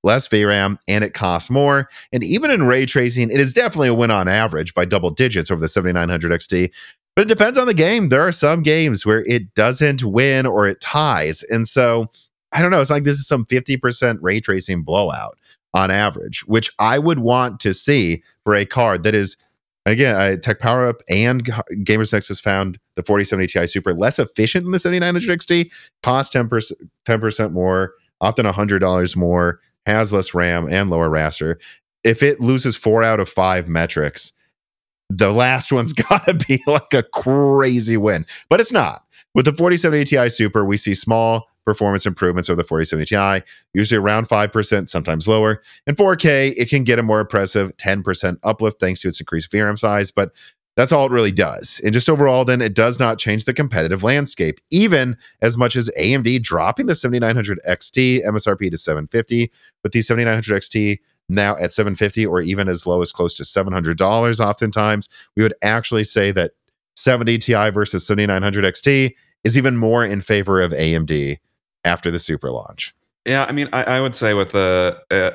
less VRAM, and it costs more. And even in ray tracing, it is definitely a win on average by double digits over the 7900 XT. But it depends on the game. There are some games where it doesn't win or it ties. And so, I don't know. It's like this is some 50% ray tracing blowout on average, which I would want to see for a card that is, again, TechPowerUp and Gamers Nexus found the 4070 Ti Super less efficient than the 7900 XT, cost 10%, 10% more, often $100 more, has less RAM and lower raster. If it loses four out of five metrics, the last one's got to be like a crazy win, but it's not. With the 4070 Ti Super, we see small performance improvements over the 4070 Ti, usually around 5%, sometimes lower. In 4K, it can get a more impressive 10% uplift thanks to its increased VRAM size, but that's all it really does. And just overall, then it does not change the competitive landscape, even as much as AMD dropping the 7900 XT MSRP to 750, with the 7900 XT now at 750 or even as low as close to $700 oftentimes we would actually say that 70 ti versus 7900 xt is even more in favor of amd after the Super launch. Yeah, I mean, I, I would say with the. Uh,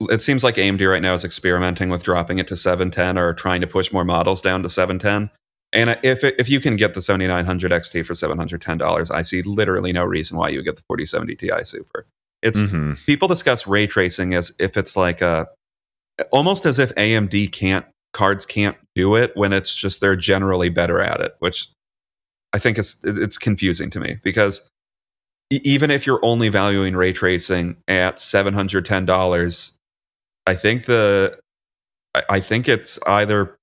it seems like AMD right now is experimenting with dropping it to 710 or trying to push more models down to 710. And if it, if you can get the 7900 XT for $710, I see literally no reason why you would get the 4070 Ti Super. It's mm-hmm. people discuss ray tracing as if it's like a almost as if AMD can't cards can't do it when it's just they're generally better at it, which I think it's it's confusing to me because even if you're only valuing ray tracing at $710, I think the I think it's either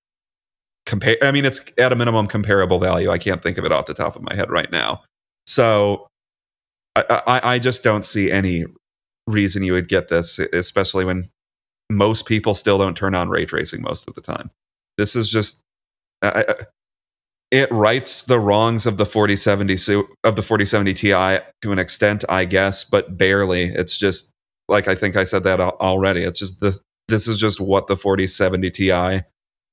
compare I mean it's at a minimum comparable value. I can't think of it off the top of my head right now. So I, I, I just don't see any reason you would get this, especially when most people still don't turn on ray tracing most of the time. This is just I, I, it rights the wrongs of the 4070 of the 4070 Ti to an extent, I guess, but barely. It's just like I think I said that already. It's just this this is just what the 4070 Ti,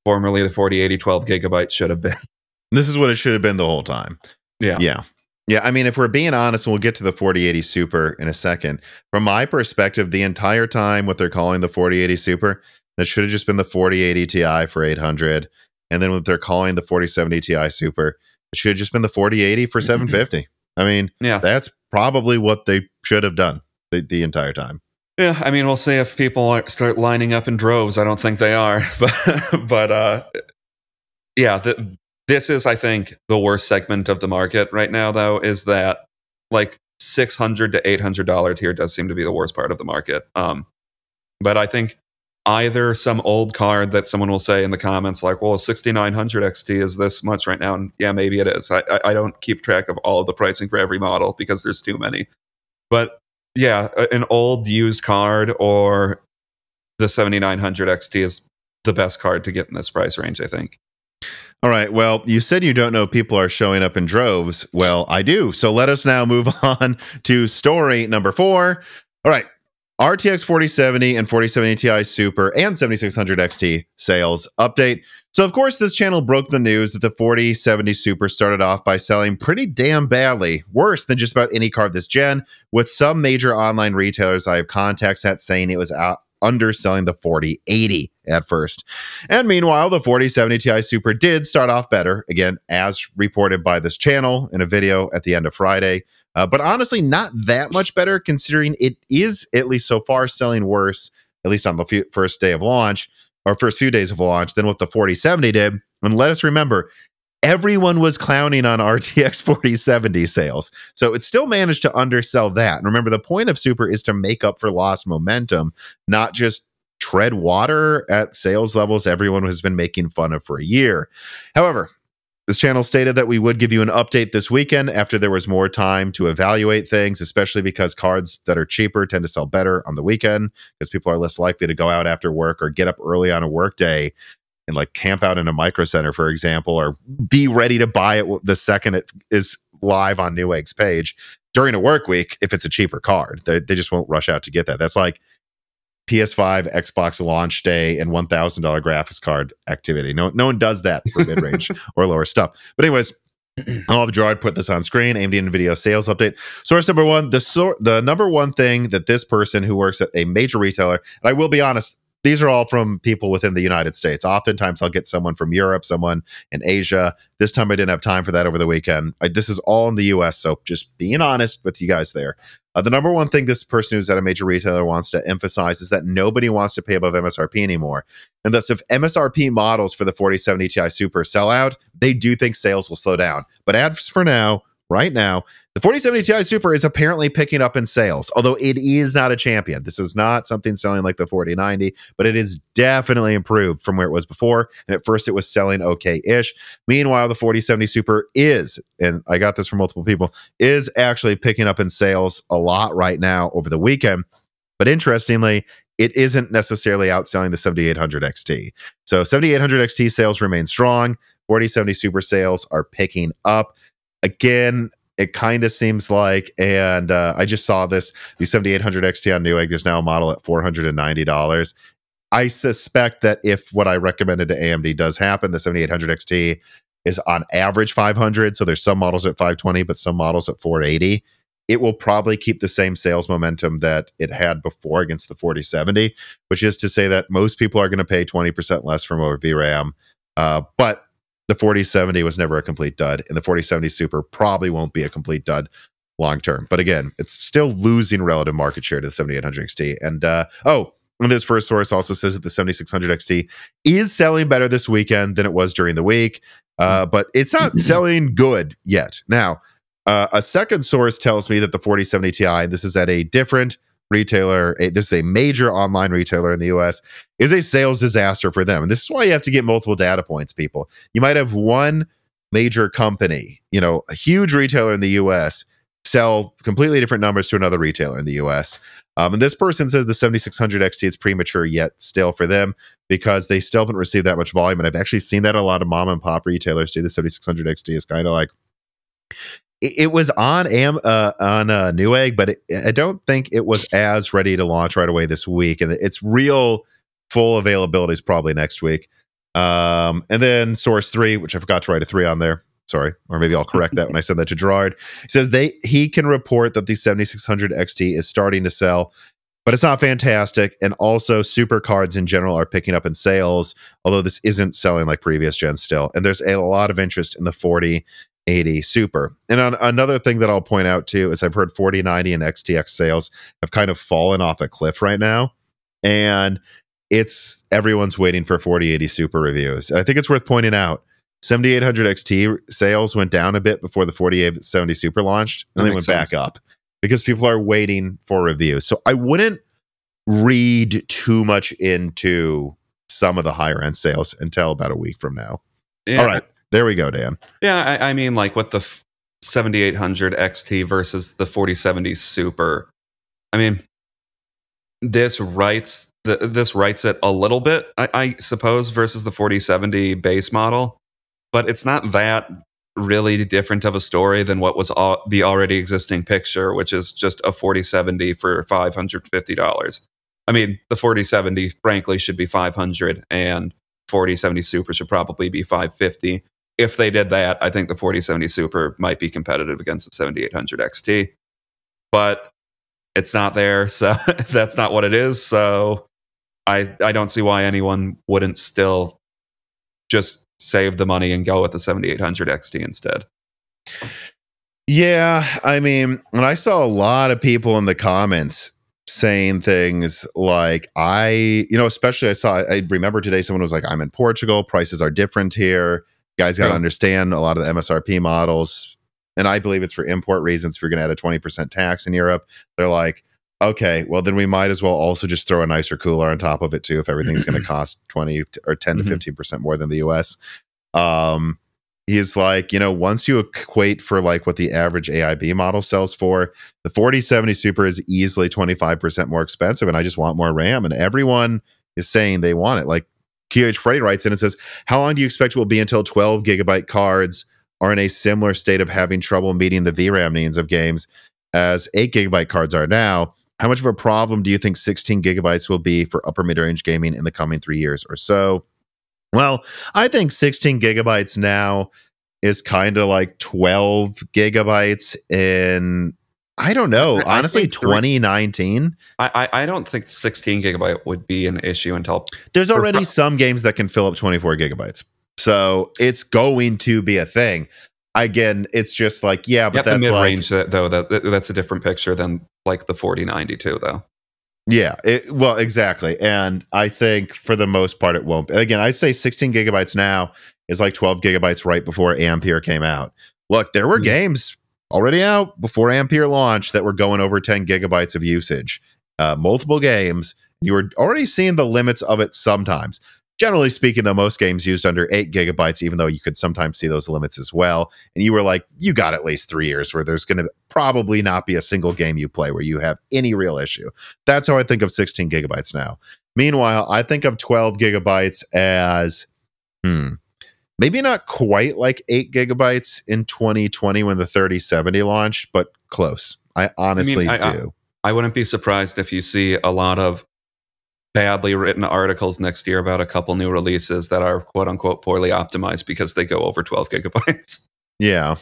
formerly the 4080 12 gigabytes, should have been. This is what it should have been the whole time. Yeah. Yeah. Yeah, I mean, if we're being honest, and we'll get to the 4080 Super in a second. From my perspective, the entire time, what they're calling the 4080 Super, that should have just been the 4080 Ti for 800, and then what they're calling the 4070 Ti Super, it should have just been the 4080 for 750. I mean, yeah, that's probably what they should have done the, the entire time. Yeah, I mean, we'll see if people start lining up in droves. I don't think they are, but but uh, yeah, the, this is, I think, the worst segment of the market right now, though, is that like 600 to $800 tier does seem to be the worst part of the market. Um, but I think either some old card that someone will say in the comments, like, well, a 6900 XT is this much right now. And yeah, maybe it is. I, I don't keep track of all of the pricing for every model because there's too many. But yeah, an old used card or the 7900 XT is the best card to get in this price range, I think. All right. Well, you said you don't know people are showing up in droves. Well, I do. So let us now move on to story number four. All right. RTX 4070 and 4070 Ti Super and 7600 XT sales update. So, of course, this channel broke the news that the 4070 Super started off by selling pretty damn badly, worse than just about any card this gen, with some major online retailers I have contacts at saying it was out underselling the 4080 at first. And meanwhile, the 4070 Ti Super did start off better, again, as reported by this channel in a video at the end of Friday. Uh, but honestly, not that much better considering it is, at least so far, selling worse, at least on the f- first day of launch or first few days of launch, than what the 4070 did. And let us remember, everyone was clowning on RTX 4070 sales. So it still managed to undersell that. And remember, the point of Super is to make up for lost momentum, not just tread water at sales levels everyone has been making fun of for a year. However, this channel stated that we would give you an update this weekend after there was more time to evaluate things, especially because cards that are cheaper tend to sell better on the weekend because people are less likely to go out after work or get up early on a work day and like camp out in a micro center, for example, or be ready to buy it the second it is live on Newegg's page during a work week if it's a cheaper card. They, they just won't rush out to get that. That's like PS5, Xbox launch day, and $1,000 graphics card activity. No, no one does that for mid range or lower stuff. But, anyways, I'll have Gerard put this on screen. AMD and Nvidia sales update. Source number one: the sor- the number one thing that this person who works at a major retailer, and I will be honest, these are all from people within the United States. Oftentimes, I'll get someone from Europe, someone in Asia. This time, I didn't have time for that over the weekend. I, this is all in the US. So, just being honest with you guys there. Uh, the number one thing this person who's at a major retailer wants to emphasize is that nobody wants to pay above MSRP anymore. And thus, if MSRP models for the 4070 Ti Super sell out, they do think sales will slow down. But as for now, right now, the 4070 Ti Super is apparently picking up in sales, although it is not a champion. This is not something selling like the 4090, but it is definitely improved from where it was before. And at first, it was selling okay ish. Meanwhile, the 4070 Super is, and I got this from multiple people, is actually picking up in sales a lot right now over the weekend. But interestingly, it isn't necessarily outselling the 7800 XT. So 7800 XT sales remain strong. 4070 Super sales are picking up. Again, it kind of seems like, and uh, I just saw this the 7800 XT on Newegg. There's now a model at $490. I suspect that if what I recommended to AMD does happen, the 7800 XT is on average 500. So there's some models at 520, but some models at 480. it will probably keep the same sales momentum that it had before against the 4070, which is to say that most people are going to pay 20% less for more VRAM. Uh, but the 4070 was never a complete dud, and the 4070 Super probably won't be a complete dud long term. But again, it's still losing relative market share to the 7800 XT. And uh, oh, and this first source also says that the 7600 XT is selling better this weekend than it was during the week, uh, but it's not selling good yet. Now, uh, a second source tells me that the 4070 Ti, this is at a different retailer, a, this is a major online retailer in the US, is a sales disaster for them. And this is why you have to get multiple data points, people. You might have one major company, you know, a huge retailer in the US sell completely different numbers to another retailer in the US. Um, and this person says the 7600 XT is premature yet still for them because they still haven't received that much volume. And I've actually seen that a lot of mom and pop retailers do. The 7600 XT is kind of like it, was on Am uh, on uh, Newegg, but it, I don't think it was as ready to launch right away this week. And its real full availability is probably next week. Um, and then Source Three, which I forgot to write a three on there sorry, or maybe I'll correct that when I send that to Gerard. He says they he can report that the 7600 XT is starting to sell, but it's not fantastic. And also, super cards in general are picking up in sales, although this isn't selling like previous gens still. And there's a lot of interest in the 4080 Super. And on, another thing that I'll point out too is I've heard 4090 and XTX sales have kind of fallen off a cliff right now. And it's everyone's waiting for 4080 Super reviews. And I think it's worth pointing out 7800 XT sales went down a bit before the 4870 Super launched, and then went sense. back up because people are waiting for reviews. So I wouldn't read too much into some of the higher end sales until about a week from now. Yeah. All right, there we go, Dan. Yeah, I, I mean, like with the 7800 XT versus the 4070 Super. I mean, this writes the, this writes it a little bit, I, I suppose, versus the 4070 base model but it's not that really different of a story than what was all, the already existing picture, which is just a 4070 for $550. I mean, the 4070 frankly should be 500 and 4070 Super should probably be 550. If they did that, I think the 4070 Super might be competitive against the 7800 XT. But it's not there, so that's not what it is. So I I don't see why anyone wouldn't still just save the money and go with the 7800 XT instead. Yeah, I mean, and I saw a lot of people in the comments saying things like I, you know, especially I saw I remember today someone was like I'm in Portugal, prices are different here. Guys got to yeah. understand a lot of the MSRP models and I believe it's for import reasons if you're going to add a 20% tax in Europe. They're like, okay, well then we might as well also just throw a nicer cooler on top of it too if everything's going to cost 20 or 10 to 15 mm-hmm. percent more than the US. Um, he's like, you know, once you equate for like what the average AIB model sells for, the 4070 Super is easily 25% more expensive, and I just want more RAM. And everyone is saying they want it. Like QH Freddy writes in and says, How long do you expect it will be until 12 gigabyte cards are in a similar state of having trouble meeting the VRAM needs of games as 8 gigabyte cards are now? How much of a problem do you think 16 gigabytes will be for upper mid range gaming in the coming three years or so? Well, I think 16 gigabytes now is kind of like 12 gigabytes in I don't know. I, honestly, 2019. I, I don't think 16 gigabyte would be an issue until there's already some games that can fill up 24 gigabytes. So it's going to be a thing. Again, it's just like, yeah, but that's the mid like, range though. That that's a different picture than like the 4092 though. Yeah, it, well, exactly. And I think for the most part, it won't. Again, I'd say 16 gigabytes now is like 12 gigabytes right before Ampere came out. Look, there were mm-hmm. games already out before Ampere launch that were going over 10 gigabytes of usage, uh, multiple games. You were already seeing the limits of it sometimes generally speaking, though, most games used under eight gigabytes, even though you could sometimes see those limits as well. And you were like, you got at least three years where there's going to probably not be a single game you play where you have any real issue. That's how I think of 16 gigabytes now. Meanwhile, I think of 12 gigabytes as, hmm, maybe not quite like eight gigabytes in 2020 when the 3070 launched, but close. I honestly I mean, I, do. I, I wouldn't be surprised if you see a lot of badly written articles next year about a couple new releases that are quote unquote poorly optimized because they go over 12 gigabytes. Yeah.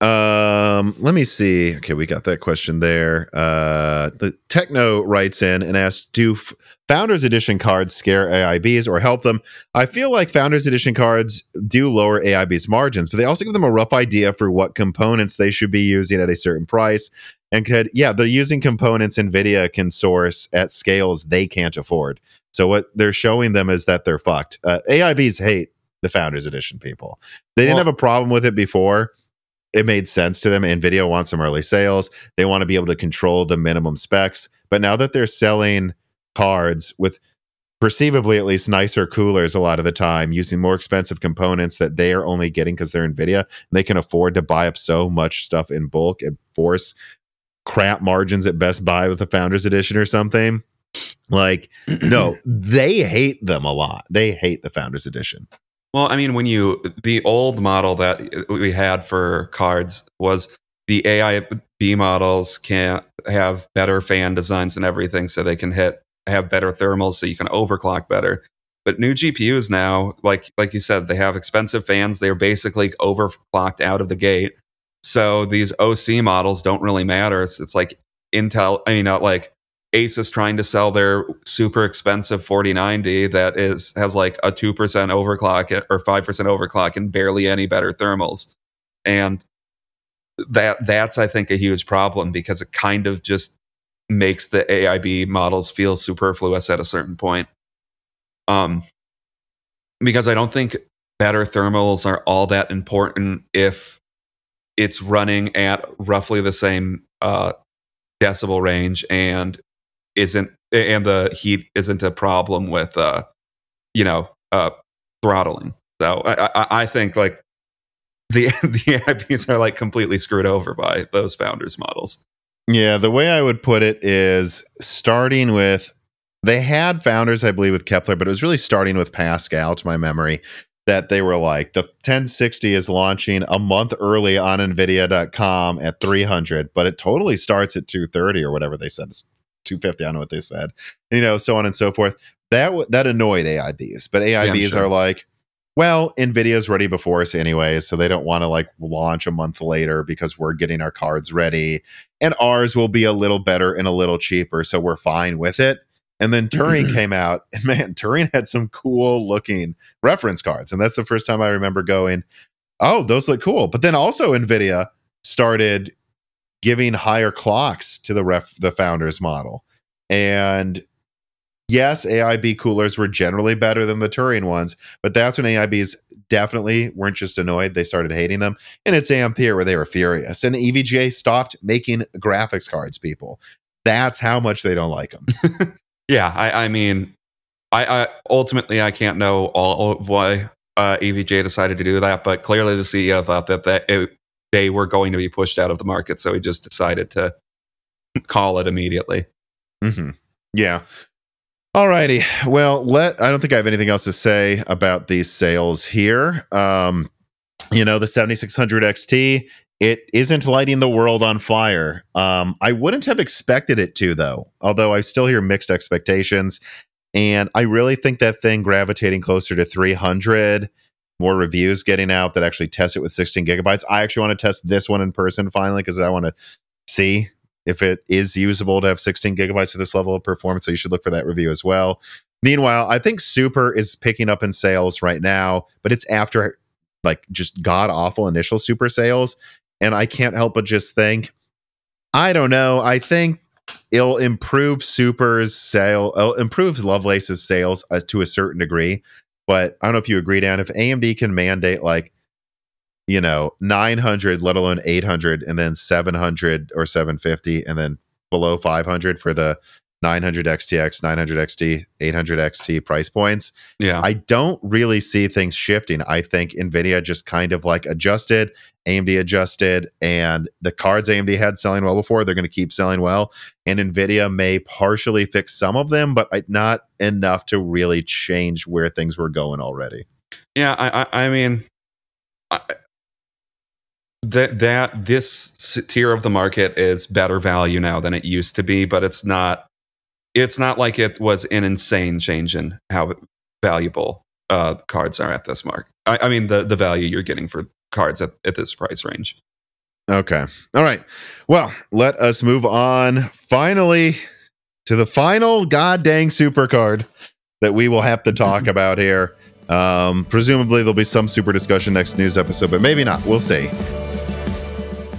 Um, let me see. Okay, we got that question there. Uh, the Techno writes in and asks, "Do F- Founders Edition cards scare AIBs or help them?" I feel like Founders Edition cards do lower AIBs margins, but they also give them a rough idea for what components they should be using at a certain price. And could, yeah, they're using components Nvidia can source at scales they can't afford. So what they're showing them is that they're fucked. Uh, AIBs hate the Founders Edition people. They didn't Well- have a problem with it before it made sense to them. Nvidia wants some early sales. They want to be able to control the minimum specs. But now that they're selling cards with perceivably at least nicer coolers a lot of the time, using more expensive components that they are only getting because they're Nvidia, they can afford to buy up so much stuff in bulk and force crap margins at Best Buy with the Founders Edition or something. Like, no, they hate them a lot. They hate the Founders Edition. Well, I mean, when you the old model that we had for cards was the AIB models can have better fan designs and everything, so they can hit have better thermals, so you can overclock better. But new GPUs now, like like you said, they have expensive fans. They're basically overclocked out of the gate. So these OC models don't really matter. It's, it's like Intel. I mean, not like Asus trying to sell their super expensive 4090 that is has like a 2% overclock or 5% overclock and barely any better thermals. And that that's I think a huge problem because it kind of just makes the AIB models feel superfluous at a certain point. Um because I don't think better thermals are all that important if it's running at roughly the same uh, decibel range and isn't and the heat isn't a problem with uh you know uh throttling so i i, I think like the the AIBs are like completely screwed over by those founders models Yeah, the way I would put it is starting with they had founders, I believe, with Kepler, but it was really starting with Pascal, to my memory, that they were like the 1060 is launching a month early on Nvidia.com at 300, but it totally starts at 230 or whatever they said. It's 250. I know what they said. You know, so on and so forth. That that annoyed AIBs, but AIBs sure. are like, well, Nvidia's ready before us anyway, so they don't want to like launch a month later because we're getting our cards ready and ours will be a little better and a little cheaper, so we're fine with it. And then Turing came out, and man, Turing had some cool looking reference cards, and that's the first time I remember going, "Oh, those look cool." But then also Nvidia started giving higher clocks to the ref the founders model, and yes, AIB coolers were generally better than the Turing ones, but that's when AIBs definitely weren't just annoyed; they started hating them. And it's Ampere where they were furious, and EVGA stopped making graphics cards. People, that's how much they don't like them. yeah i i mean i i ultimately i can't know all of why uh EVGA decided to do that but clearly the ceo thought that that it, they were going to be pushed out of the market so he just decided to call it immediately hmm Yeah. Well, let I don't think I have anything else to say about these sales here. Um, you know, the 7600 XT, it isn't lighting the world on fire. Um, I wouldn't have expected it to, though, although I still hear mixed expectations. And I really think that thing gravitating closer to 300, more reviews getting out that actually test it with 16 gigabytes. I actually want to test this one in person finally because I want to see if it is usable to have 16 gigabytes of this level of performance. So you should look for that review as well. Meanwhile, I think Super is picking up in sales right now, but it's after like just god awful initial Super sales. And I can't help but just think, I don't know. I think it'll improve Super's sale, it'll improve Lovelace's sales uh, to a certain degree. But I don't know if you agree, Dan. If AMD can mandate like you know 900 let alone 800 and then 700 or 750 and then below 500 for the 900 xtx 900 xt 800 xt price points. Yeah. I don't really see things shifting. I think nvidia just kind of like adjusted amd adjusted and the cards amd had selling well before they're going to keep selling well. And nvidia may partially fix some of them but not enough to really change where things were going already. Yeah, I, I, I mean, I, that that this tier of the market is better value now than it used to be, but it's not. It's not like it was an insane change in how valuable uh, cards are at this mark. I, I mean, the the value you're getting for cards at, at this price range. Okay. All right. Well, let us move on finally to the final god dang super card that we will have to talk about here. Um, presumably, there'll be some super discussion next news episode, but maybe not. We'll see.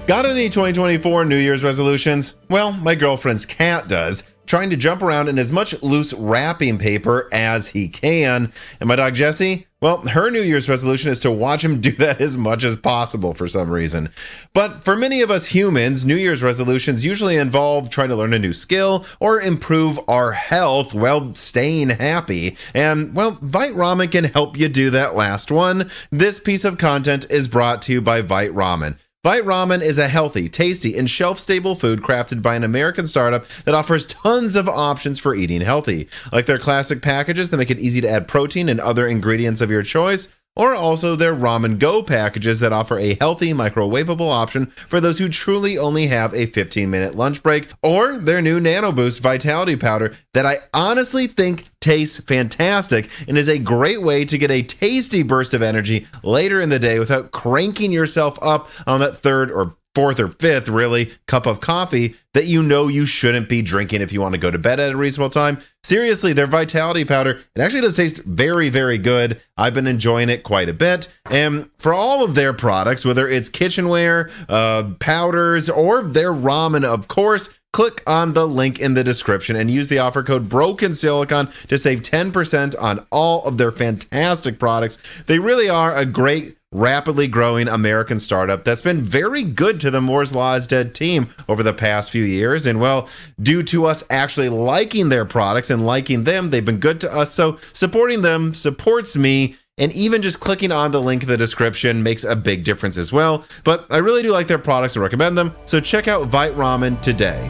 Got any 2024 New Year's resolutions? Well, my girlfriend's cat does, trying to jump around in as much loose wrapping paper as he can. And my dog Jesse, well, her New Year's resolution is to watch him do that as much as possible for some reason. But for many of us humans, New Year's resolutions usually involve trying to learn a new skill or improve our health while staying happy. And, well, Vite Ramen can help you do that last one. This piece of content is brought to you by Vite Ramen. Vite Ramen is a healthy, tasty, and shelf stable food crafted by an American startup that offers tons of options for eating healthy. Like their classic packages that make it easy to add protein and other ingredients of your choice, or also their Ramen Go packages that offer a healthy, microwavable option for those who truly only have a 15 minute lunch break, or their new Nano Boost Vitality Powder that I honestly think tastes fantastic and is a great way to get a tasty burst of energy later in the day without cranking yourself up on that third or fourth or fifth, really, cup of coffee that you know you shouldn't be drinking if you want to go to bed at a reasonable time. Seriously, their vitality powder, it actually does taste very, very good. I've been enjoying it quite a bit. And for all of their products, whether it's kitchenware, uh, powders, or their ramen, of course, click on the link in the description and use the offer code broken silicon to save 10% on all of their fantastic products they really are a great rapidly growing American startup that's been very good to the Moore's Law is Dead team over the past few years. And well, due to us actually liking their products and liking them, they've been good to us. So supporting them supports me. And even just clicking on the link in the description makes a big difference as well. But I really do like their products and recommend them. So check out Vite Ramen today.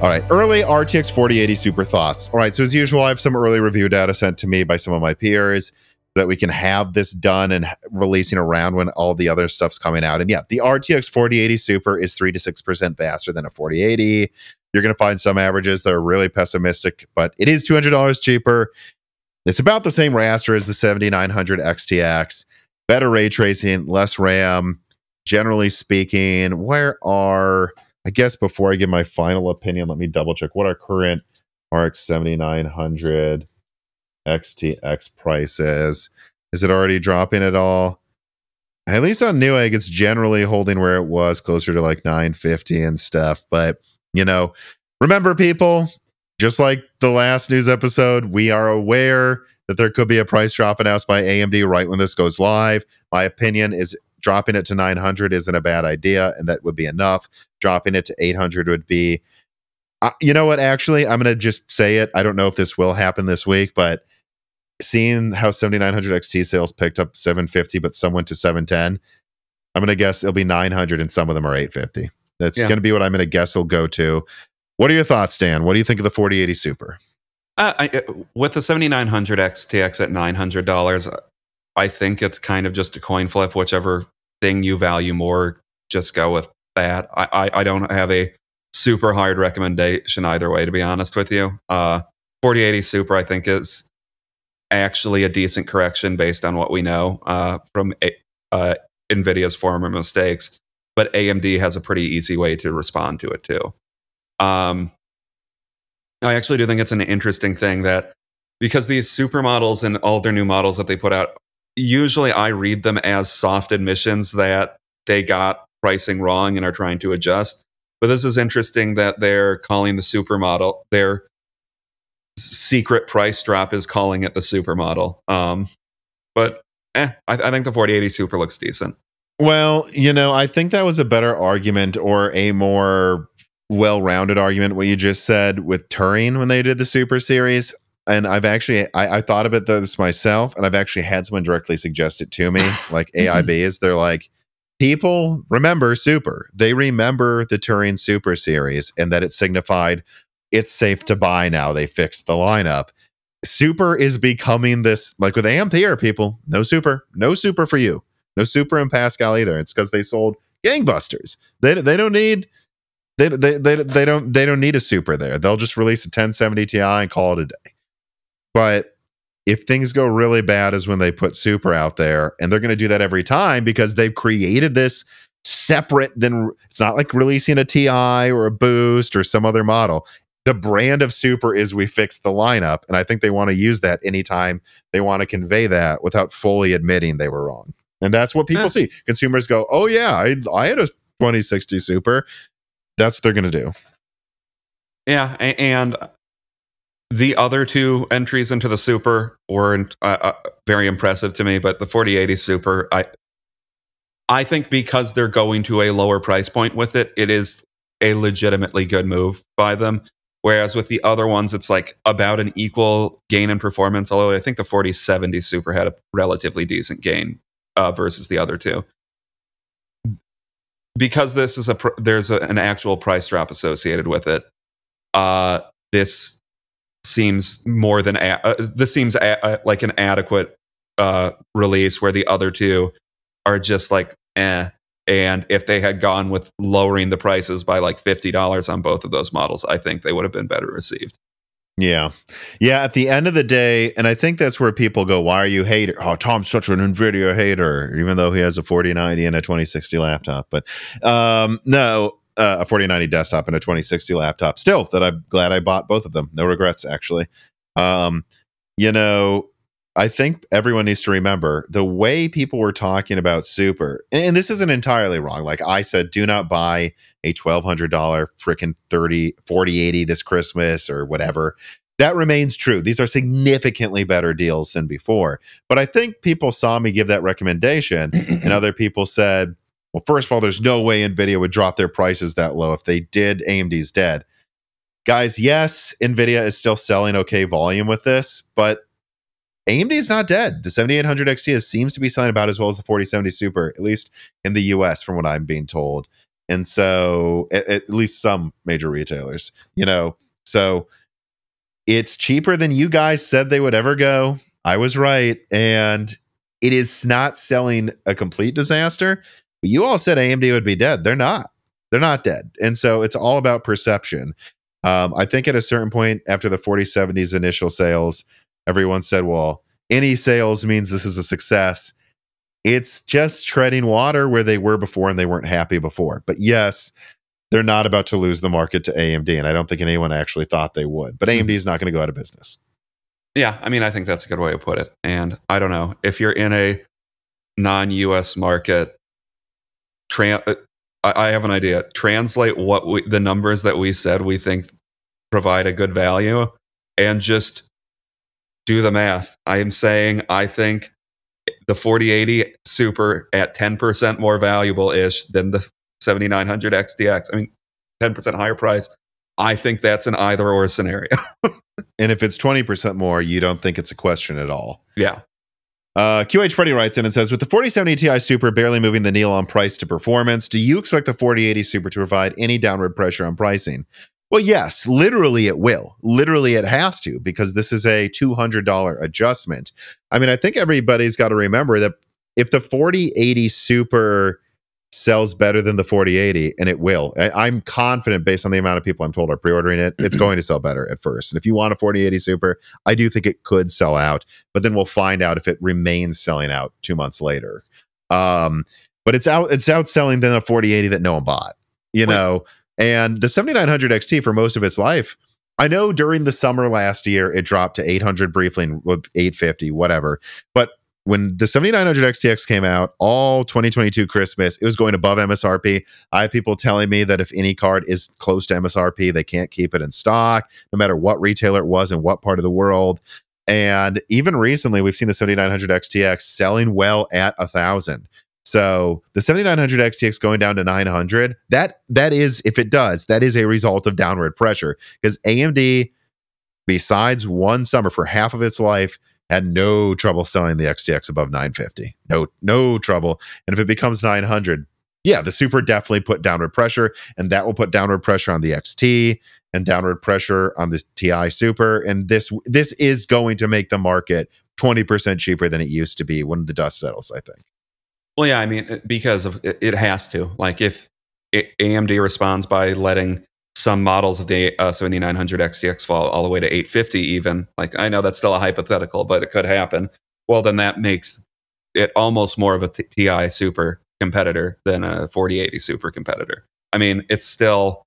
All right, early RTX 4080 super thoughts. All right, so as usual, I have some early review data sent to me by some of my peers that we can have this done and releasing around when all the other stuff's coming out. And yeah, the RTX 4080 Super is 3 to 6% faster than a 4080. You're going to find some averages that are really pessimistic, but it is $200 cheaper. It's about the same raster as the 7900 XTX. Better ray tracing, less RAM. Generally speaking, where are I guess before I give my final opinion, let me double check what our current RX 7900 XTX prices. Is it already dropping at all? At least on Newegg, it's generally holding where it was, closer to like 950 and stuff. But you know, remember, people, just like the last news episode, we are aware that there could be a price drop announced by AMD right when this goes live. My opinion is dropping it to 900 isn't a bad idea, and that would be enough. Dropping it to 800 would be. Uh, you know what? Actually, I'm going to just say it. I don't know if this will happen this week, but seeing how 7900 XT sales picked up 750, but some went to 710, I'm going to guess it'll be 900 and some of them are 850. That's yeah. going to be what I'm going to guess it'll go to. What are your thoughts, Dan? What do you think of the 4080 Super? Uh, I, uh, with the 7900 XTX at $900, I think it's kind of just a coin flip. Whichever thing you value more, just go with that. I, I, I don't have a super hard recommendation either way, to be honest with you. Uh, 4080 Super, I think, is actually a decent correction based on what we know uh, from uh, NVIDIA's former mistakes. But AMD has a pretty easy way to respond to it too. Um, I actually do think it's an interesting thing that because these supermodels and all their new models that they put out, usually I read them as soft admissions that they got pricing wrong and are trying to adjust. But this is interesting that they're calling the supermodel, their secret price drop is calling it the supermodel. Um, but eh, I, I think the 4080 Super looks decent. Well, you know, I think that was a better argument or a more well-rounded argument what you just said with Turing when they did the Super Series. And I've actually I, I thought about this myself, and I've actually had someone directly suggest it to me, like AIB mm-hmm. is they're like, people remember Super. They remember the Turing Super Series and that it signified it's safe to buy now. They fixed the lineup. Super is becoming this like with Ampere people. No super, no super for you. No super in Pascal either. It's because they sold gangbusters. They they don't need they, they they they don't they don't need a super there. They'll just release a 1070 Ti and call it a day. But if things go really bad is when they put super out there and they're going to do that every time because they've created this separate than it's not like releasing a ti or a boost or some other model. The brand of super is we fix the lineup and i think they want to use that anytime they want to convey that without fully admitting they were wrong. And that's what people see. Consumers go oh yeah I, I had a 2060 super that's what they're going to do yeah and the other two entries into the super weren't uh, uh, very impressive to me but the 4080 super i i think because they're going to a lower price point with it it is a legitimately good move by them Whereas with the other ones, it's like about an equal gain in performance. Although I think the 4070 Super had a relatively decent gain uh, versus the other two. Because this is a pr- there's a, an actual price drop associated with it. Uh, this seems more than a- uh, this seems a- like an adequate uh, release where the other two are just like eh and if they had gone with lowering the prices by like $50 on both of those models, I think they would have been better received. Yeah. Yeah. At the end of the day, and I think that's where people go, why are you hater? Oh, Tom's such an NVIDIA hater, even though he has a 4090 and a 2060 laptop. But um, no, uh, a 4090 desktop and a 2060 laptop. Still, that I'm glad I bought both of them. No regrets, actually. Um, you know, I think everyone needs to remember the way people were talking about super, and this isn't entirely wrong. Like I said, do not buy a $1,200 freaking 30, 4080 this Christmas or whatever. That remains true. These are significantly better deals than before. But I think people saw me give that recommendation, and other people said, well, first of all, there's no way NVIDIA would drop their prices that low. If they did, AMD's dead. Guys, yes, NVIDIA is still selling okay volume with this, but AMD is not dead. The 7800 XT seems to be selling about as well as the 4070 Super, at least in the US, from what I'm being told. And so, at, at least some major retailers, you know, so it's cheaper than you guys said they would ever go. I was right. And it is not selling a complete disaster. But you all said AMD would be dead. They're not. They're not dead. And so it's all about perception. Um, I think at a certain point after the 4070's initial sales, everyone said, well, any sales means this is a success. It's just treading water where they were before and they weren't happy before. But yes, they're not about to lose the market to AMD. And I don't think anyone actually thought they would. But AMD mm-hmm. is not going to go out of business. Yeah. I mean, I think that's a good way to put it. And I don't know if you're in a non US market, tra- uh, I have an idea. Translate what we, the numbers that we said we think provide a good value and just do the math. I am saying I think the 4080 Super at 10% more valuable ish than the 7900 XTX. I mean, 10% higher price. I think that's an either or scenario. and if it's 20% more, you don't think it's a question at all. Yeah. Uh, QH Freddy writes in and says, with the 4070 Ti Super barely moving the needle on price to performance, do you expect the 4080 Super to provide any downward pressure on pricing? Well, yes, literally it will. Literally it has to because this is a $200 adjustment. I mean, I think everybody's got to remember that if the 4080 Super sells better than the 4080, and it will, I, am confident based on the amount of people I'm told are pre ordering it, it's going to sell better at first. And if you want a 4080 Super, I do think it could sell out, but then we'll find out if it remains selling out two months later. Um, but it's out, it's outselling than a 4080 that no one bought, you Wait. know and the 7900 XT for most of its life, I know during the summer last year it dropped to 800 briefly and 850, whatever. But when the 7900 XTX came out, all 2022 Christmas, it was going above MSRP. I have people telling me that if any card is close to MSRP, they can't keep it in stock, no matter what retailer it was and what part of the world. And even recently, we've seen the 7900 XTX selling well at a thousand. So the 7900 XTX going down to 900, that that is if it does, that is a result of downward pressure because AMD besides one summer for half of its life had no trouble selling the XTX above 950. No no trouble. And if it becomes 900, yeah, the Super definitely put downward pressure and that will put downward pressure on the XT and downward pressure on this TI Super and this this is going to make the market 20% cheaper than it used to be when the dust settles, I think. Well, yeah, I mean, because of it has to. Like, if AMD responds by letting some models of the uh, 7900 XTX fall all the way to 850 even. Like I know that's still a hypothetical, but it could happen. Well, then that makes it almost more of a TI super competitor than a 4080 super competitor. I mean, it's still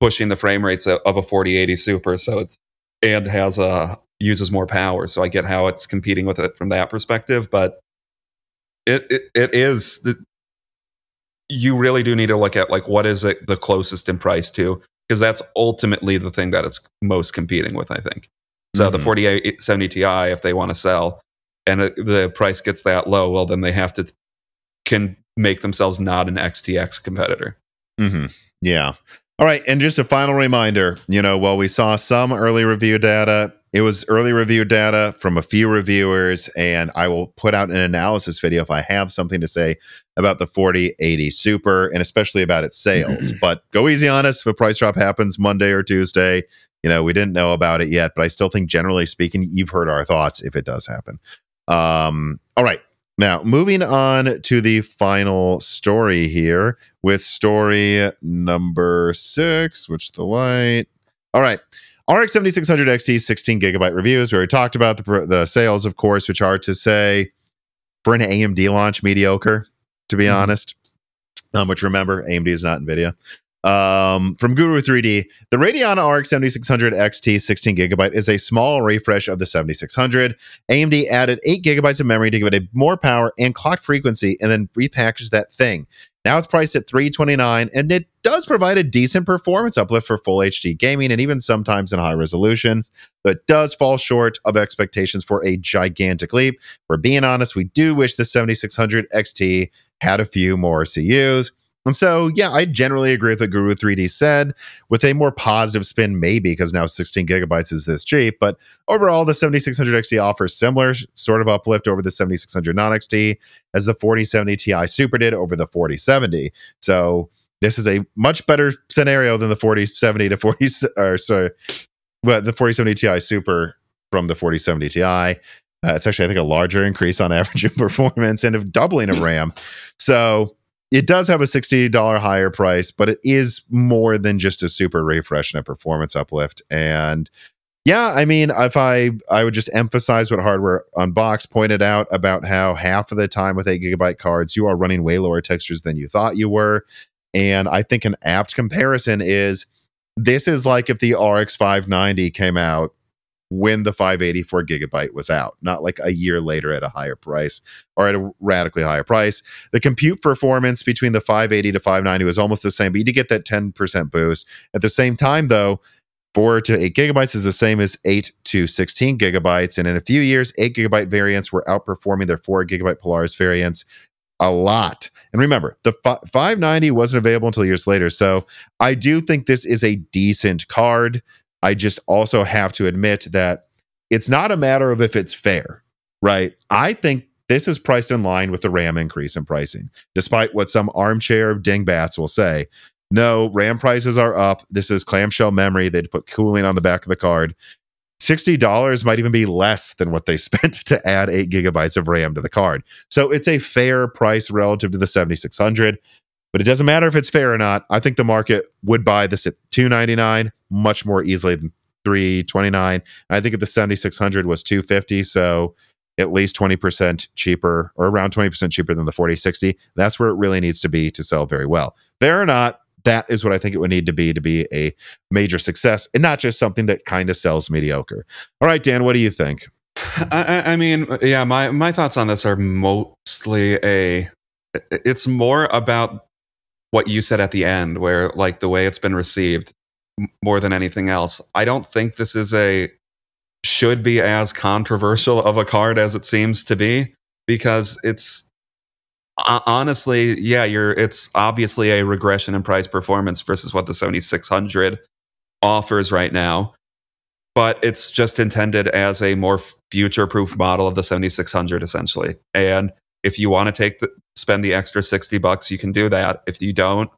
pushing the frame rates of a 4080 super, so it's and has a uses more power. So I get how it's competing with it from that perspective, but it it, it is the, you really do need to look at like what is it the closest in price to because that's ultimately the thing that it's most competing with. I think. So mm-hmm. the 4870 Ti, if they want to sell, and the price gets that low, well, then they have to can make themselves not an XTX competitor. Mm-hmm. Yeah. All right. And just a final reminder you know, while we saw some early review data, it was early review data from a few reviewers, and I will put out an analysis video if I have something to say about the 4080 Super and especially about its sales. but go easy on us if a price drop happens Monday or Tuesday. You know, we didn't know about it yet, but I still think generally speaking, you've heard our thoughts if it does happen. Um, all right. Now, moving on to the final story here with story number six, which the light. All right. RX 7600 XT 16 gigabyte reviews. We already talked about the, the sales, of course, which are to say, for an AMD launch, mediocre, to be mm-hmm. honest. Um, which remember, AMD is not NVIDIA um, from Guru 3D. The Radeon RX 7600 XT 16 gigabyte is a small refresh of the 7600. AMD added 8 gigabytes of memory to give it a more power and clock frequency and then repackaged that thing. Now it's priced at 329 and it does provide a decent performance uplift for full HD gaming and even sometimes in high resolutions, but it does fall short of expectations for a gigantic leap. For being honest, we do wish the 7600 XT had a few more CUs. And so, yeah, I generally agree with what Guru 3D said, with a more positive spin, maybe because now 16 gigabytes is this cheap. But overall, the 7600 XT offers similar sort of uplift over the 7600 non XT as the 4070 Ti Super did over the 4070. So, this is a much better scenario than the 4070 to 40, or sorry, but the 4070 Ti Super from the 4070 Ti. Uh, it's actually, I think, a larger increase on average in performance and of doubling of RAM. So, it does have a $60 higher price, but it is more than just a super refresh and a performance uplift. And yeah, I mean, if I I would just emphasize what Hardware Unboxed pointed out about how half of the time with eight gigabyte cards, you are running way lower textures than you thought you were. And I think an apt comparison is this is like if the RX 590 came out when the 584 gigabyte was out, not like a year later at a higher price or at a radically higher price. The compute performance between the 580 to 590 was almost the same, but you did get that 10% boost. At the same time, though, four to eight gigabytes is the same as eight to 16 gigabytes. And in a few years, eight gigabyte variants were outperforming their four gigabyte Polaris variants a lot. And remember, the 590 wasn't available until years later. So I do think this is a decent card. I just also have to admit that it's not a matter of if it's fair, right? I think this is priced in line with the RAM increase in pricing, despite what some armchair dingbats will say. No, RAM prices are up. This is clamshell memory. They'd put cooling on the back of the card. $60 might even be less than what they spent to add eight gigabytes of RAM to the card. So it's a fair price relative to the 7600. But it doesn't matter if it's fair or not. I think the market would buy this at 299 much more easily than 329. I think if the 7600 was 250, so at least 20% cheaper or around 20% cheaper than the 4060. That's where it really needs to be to sell very well. Fair or not, that is what I think it would need to be to be a major success and not just something that kind of sells mediocre. All right, Dan, what do you think? I, I mean, yeah, my, my thoughts on this are mostly a, it's more about what you said at the end, where like the way it's been received more than anything else. I don't think this is a should be as controversial of a card as it seems to be because it's honestly, yeah, you're it's obviously a regression in price performance versus what the 7600 offers right now. But it's just intended as a more future proof model of the 7600 essentially. And if you want to take the spend the extra 60 bucks, you can do that. If you don't,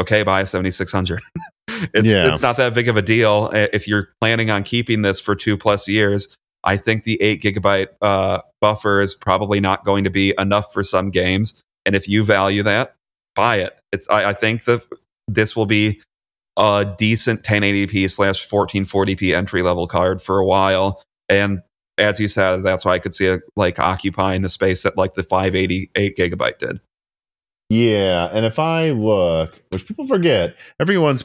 okay, buy a 7600. it's yeah. it's not that big of a deal if you're planning on keeping this for 2 plus years. I think the 8 gigabyte uh, buffer is probably not going to be enough for some games, and if you value that, buy it. It's I, I think that this will be a decent 1080p slash 1440p entry level card for a while. And as you said, that's why I could see it like occupying the space that like the 588 gigabyte did. Yeah, and if I look, which people forget, everyone's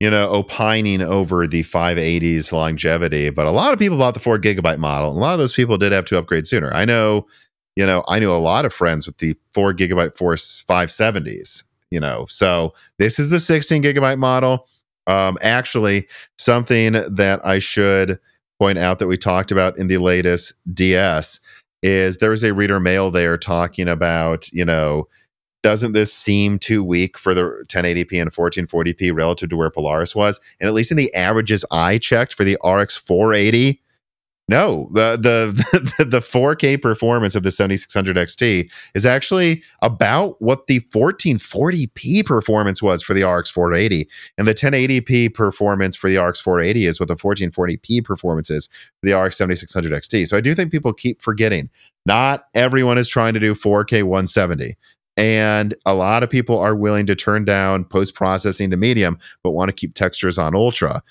you know opining over the 580s longevity, but a lot of people bought the four gigabyte model. And a lot of those people did have to upgrade sooner. I know, you know, I knew a lot of friends with the four gigabyte force 570s. You know, so this is the 16 gigabyte model. Um, actually, something that I should point out that we talked about in the latest DS is there was a reader mail there talking about, you know, doesn't this seem too weak for the 1080p and 1440p relative to where Polaris was? And at least in the averages I checked for the RX 480, no, the the the 4K performance of the 7600 XT is actually about what the 1440p performance was for the RX 480, and the 1080p performance for the RX 480 is what the 1440p performance is for the RX 7600 XT. So I do think people keep forgetting. Not everyone is trying to do 4K 170. And a lot of people are willing to turn down post processing to medium, but want to keep textures on ultra.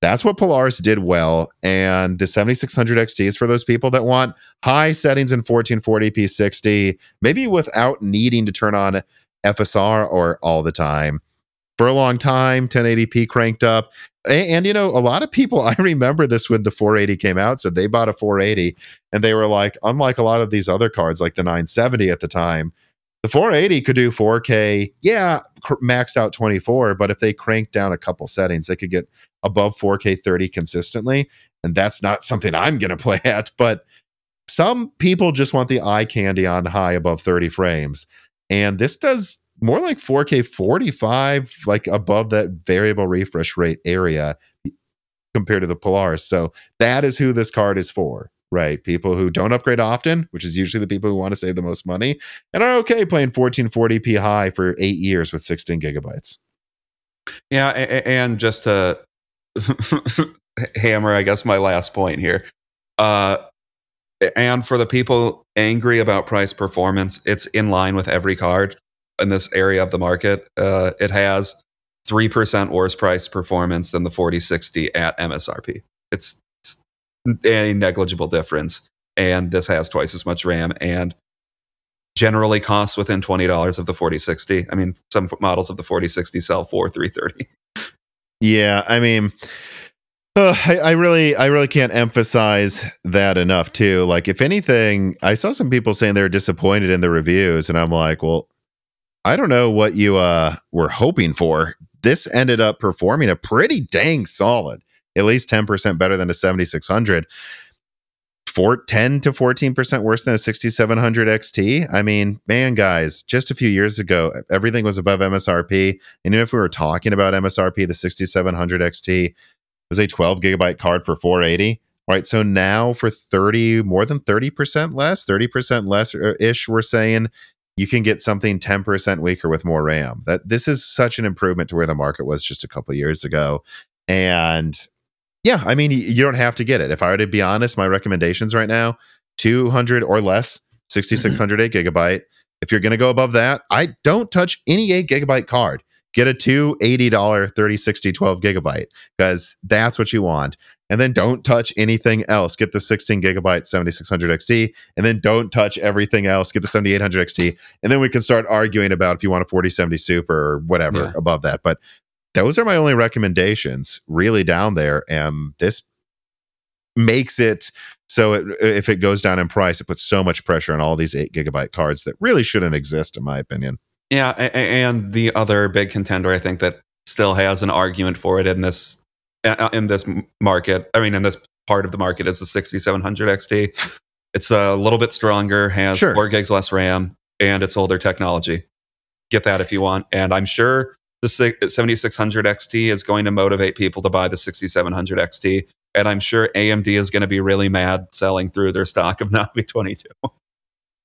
That's what Polaris did well. And the 7600 XT is for those people that want high settings in 1440p 60, maybe without needing to turn on FSR or all the time. For a long time, 1080p cranked up. And, and, you know, a lot of people, I remember this when the 480 came out, so they bought a 480 and they were like, unlike a lot of these other cards, like the 970 at the time, the 480 could do 4K, yeah, cr- maxed out 24, but if they crank down a couple settings, they could get above 4K 30 consistently. And that's not something I'm going to play at. But some people just want the eye candy on high above 30 frames. And this does more like 4K 45, like above that variable refresh rate area compared to the Polaris. So that is who this card is for right? People who don't upgrade often, which is usually the people who want to save the most money, and are okay playing 1440p high for eight years with 16 gigabytes. Yeah, and just to hammer, I guess, my last point here. Uh, and for the people angry about price performance, it's in line with every card in this area of the market. Uh, it has 3% worse price performance than the 4060 at MSRP. It's a negligible difference. And this has twice as much RAM and generally costs within $20 of the 4060. I mean, some models of the 4060 sell for 330. Yeah, I mean, uh, I, I, really, I really can't emphasize that enough. Too, like if anything, I saw some people saying they're disappointed in the reviews, and I'm like, well, I don't know what you uh, were hoping for. This ended up performing a pretty dang solid at least 10% better than a 7600 for 10 to 14% worse than a 6700 XT. I mean, man, guys, just a few years ago, everything was above MSRP. And even if we were talking about MSRP, the 6700 XT was a 12 gigabyte card for 480. Right. So now for 30, more than 30% less, 30% less ish, we're saying you can get something 10% weaker with more RAM. That this is such an improvement to where the market was just a couple years ago. And yeah, I mean, you don't have to get it. If I were to be honest, my recommendations right now 200 or less, 6600 mm-hmm. 8 gigabyte. If you're going to go above that, I don't touch any 8 gigabyte card. Get a two $80 3060 12 gigabyte because that's what you want. And then don't touch anything else. Get the 16 gigabyte 7600 XT and then don't touch everything else. Get the 7800 XT. And then we can start arguing about if you want a 4070 Super or whatever yeah. above that. But those are my only recommendations really down there and this makes it so it, if it goes down in price it puts so much pressure on all these 8 gigabyte cards that really shouldn't exist in my opinion. Yeah and the other big contender i think that still has an argument for it in this in this market i mean in this part of the market is the 6700 xt it's a little bit stronger has sure. 4 gigs less ram and it's older technology. Get that if you want and i'm sure the 7600 XT is going to motivate people to buy the 6700 XT. And I'm sure AMD is going to be really mad selling through their stock of Navi 22.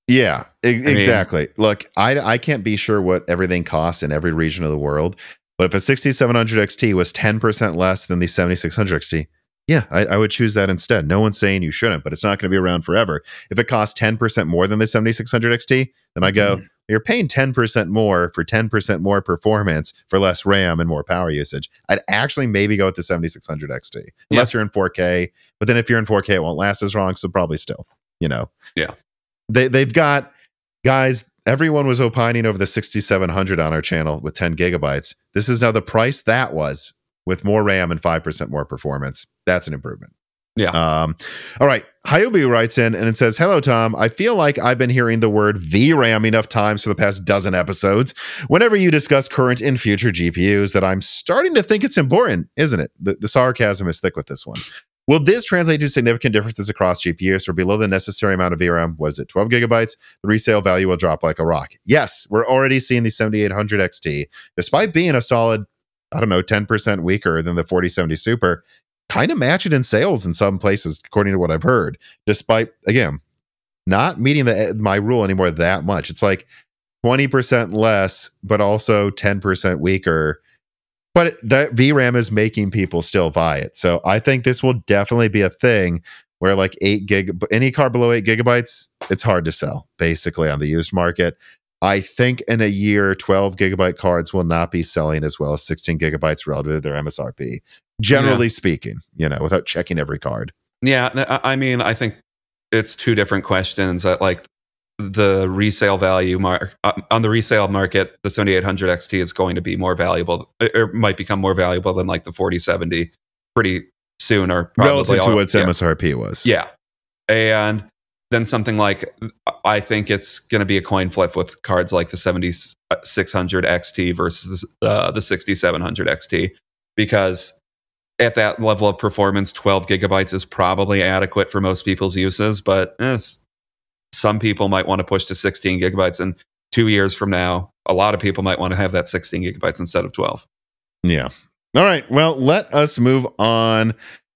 Yeah, e- exactly. Mean, Look, I, I can't be sure what everything costs in every region of the world, but if a 6700 XT was 10% less than the 7600 XT, yeah, I, I, would choose that instead. No one's saying you shouldn't, but it's not going to be around forever. If it costs 10% more than the 7600 XT, then I go, mm-hmm. You're paying 10% more for 10% more performance for less RAM and more power usage. I'd actually maybe go with the 7600 XT, unless you're in 4K. But then if you're in 4K, it won't last as long. So probably still, you know. Yeah. They, they've got, guys, everyone was opining over the 6700 on our channel with 10 gigabytes. This is now the price that was with more RAM and 5% more performance. That's an improvement. Yeah. Um, all right. Hyobi writes in and it says, Hello, Tom. I feel like I've been hearing the word VRAM enough times for the past dozen episodes whenever you discuss current and future GPUs that I'm starting to think it's important, isn't it? The, the sarcasm is thick with this one. Will this translate to significant differences across GPUs or below the necessary amount of VRAM? Was it 12 gigabytes? The resale value will drop like a rock. Yes, we're already seeing the 7800 XT, despite being a solid, I don't know, 10% weaker than the 4070 Super kind of match it in sales in some places, according to what I've heard, despite, again, not meeting the, eh, my rule anymore that much. It's like 20% less, but also 10% weaker. But that VRAM is making people still buy it. So I think this will definitely be a thing where like eight gig, any car below eight gigabytes, it's hard to sell basically on the used market. I think in a year, 12 gigabyte cards will not be selling as well as 16 gigabytes relative to their MSRP generally yeah. speaking, you know, without checking every card. Yeah, I mean, I think it's two different questions. That like the resale value mark uh, on the resale market, the 7800 XT is going to be more valuable, or might become more valuable than like the 4070 pretty soon, or relative to what its yeah. MSRP was. Yeah, and then something like I think it's going to be a coin flip with cards like the 7600 XT versus uh, the 6700 XT because at that level of performance, 12 gigabytes is probably adequate for most people's uses, but eh, some people might want to push to 16 gigabytes. And two years from now, a lot of people might want to have that 16 gigabytes instead of 12. Yeah. All right. Well, let us move on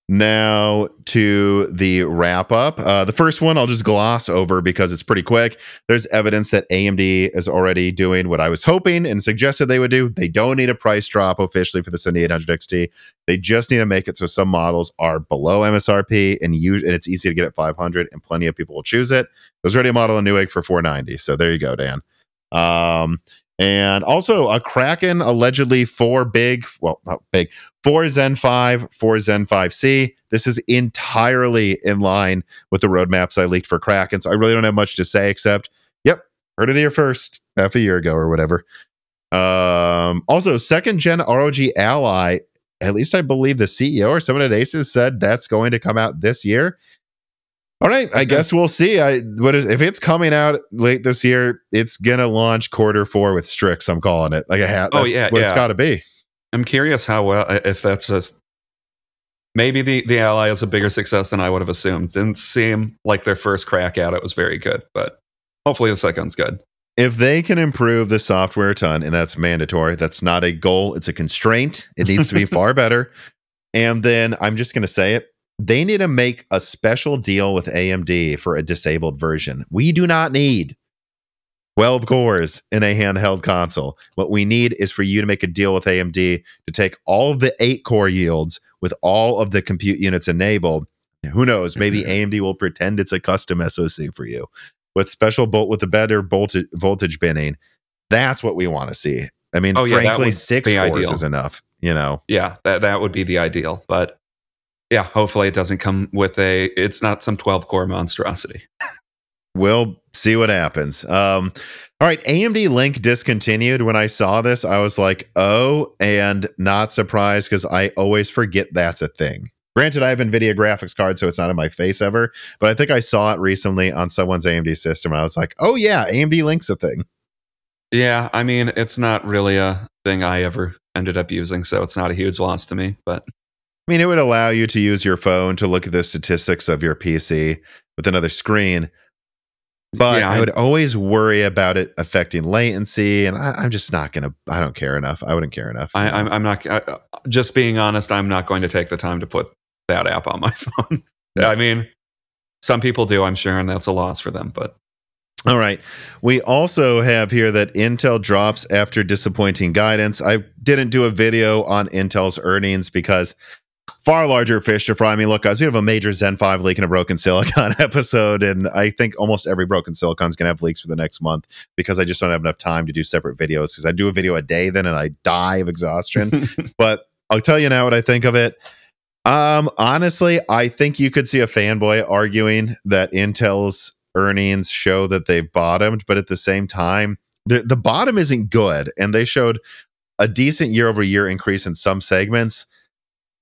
now to the wrap up. Uh, the first one I'll just gloss over because it's pretty quick. There's evidence that AMD is already doing what I was hoping and suggested they would do. They don't need a price drop officially for the 7800 XT. They just need to make it so some models are below MSRP and use and it's easy to get at 500 and plenty of people will choose it. There's already a model in Newegg for 490. So there you go, Dan. Um, and also a Kraken allegedly four big, well, not big, four Zen 5, four Zen 5C. This is entirely in line with the roadmaps I leaked for Kraken. So I really don't have much to say except, yep, heard it here first, half a year ago or whatever. Um, also, second gen ROG Ally, at least I believe the CEO or someone at Asus said that's going to come out this year. All right, I guess we'll see. I what is if it's coming out late this year, it's gonna launch quarter four with Strix. I'm calling it like a hat. oh yeah, what yeah. it's got to be. I'm curious how well if that's just maybe the the ally is a bigger success than I would have assumed. Didn't seem like their first crack at it was very good, but hopefully the second's good. If they can improve the software a ton, and that's mandatory, that's not a goal, it's a constraint. It needs to be far better. And then I'm just going to say it they need to make a special deal with AMD for a disabled version. We do not need 12 cores in a handheld console. What we need is for you to make a deal with AMD to take all of the eight core yields with all of the compute units enabled. Who knows? Maybe AMD will pretend it's a custom SoC for you with special bolt with the better voltage voltage binning. That's what we want to see. I mean, oh, yeah, frankly, six cores ideal. is enough. You know, yeah, that that would be the ideal. But yeah, hopefully it doesn't come with a. It's not some twelve core monstrosity. we'll see what happens. Um, all right, AMD Link discontinued. When I saw this, I was like, oh, and not surprised because I always forget that's a thing. Granted, I have NVIDIA graphics card, so it's not in my face ever, but I think I saw it recently on someone's AMD system, and I was like, oh, yeah, AMD Link's a thing. Yeah, I mean, it's not really a thing I ever ended up using, so it's not a huge loss to me, but I mean, it would allow you to use your phone to look at the statistics of your PC with another screen. But yeah, I, would always worry about it affecting latency, and I, am just not going to. I don't care enough. I wouldn't care enough. I, am I'm, I'm not. I, just being honest, I'm not going to take the time to put that app on my phone. I mean, some people do, I'm sure, and that's a loss for them. But all right. We also have here that Intel drops after disappointing guidance. I didn't do a video on Intel's earnings because far larger fish to fry. I mean, look, guys, we have a major Zen 5 leak and a broken silicon episode, and I think almost every broken silicon is going to have leaks for the next month because I just don't have enough time to do separate videos because I do a video a day then and I die of exhaustion. but I'll tell you now what I think of it. Um, honestly, I think you could see a fanboy arguing that Intel's earnings show that they've bottomed, but at the same time, the, the bottom isn't good, and they showed a decent year over year increase in some segments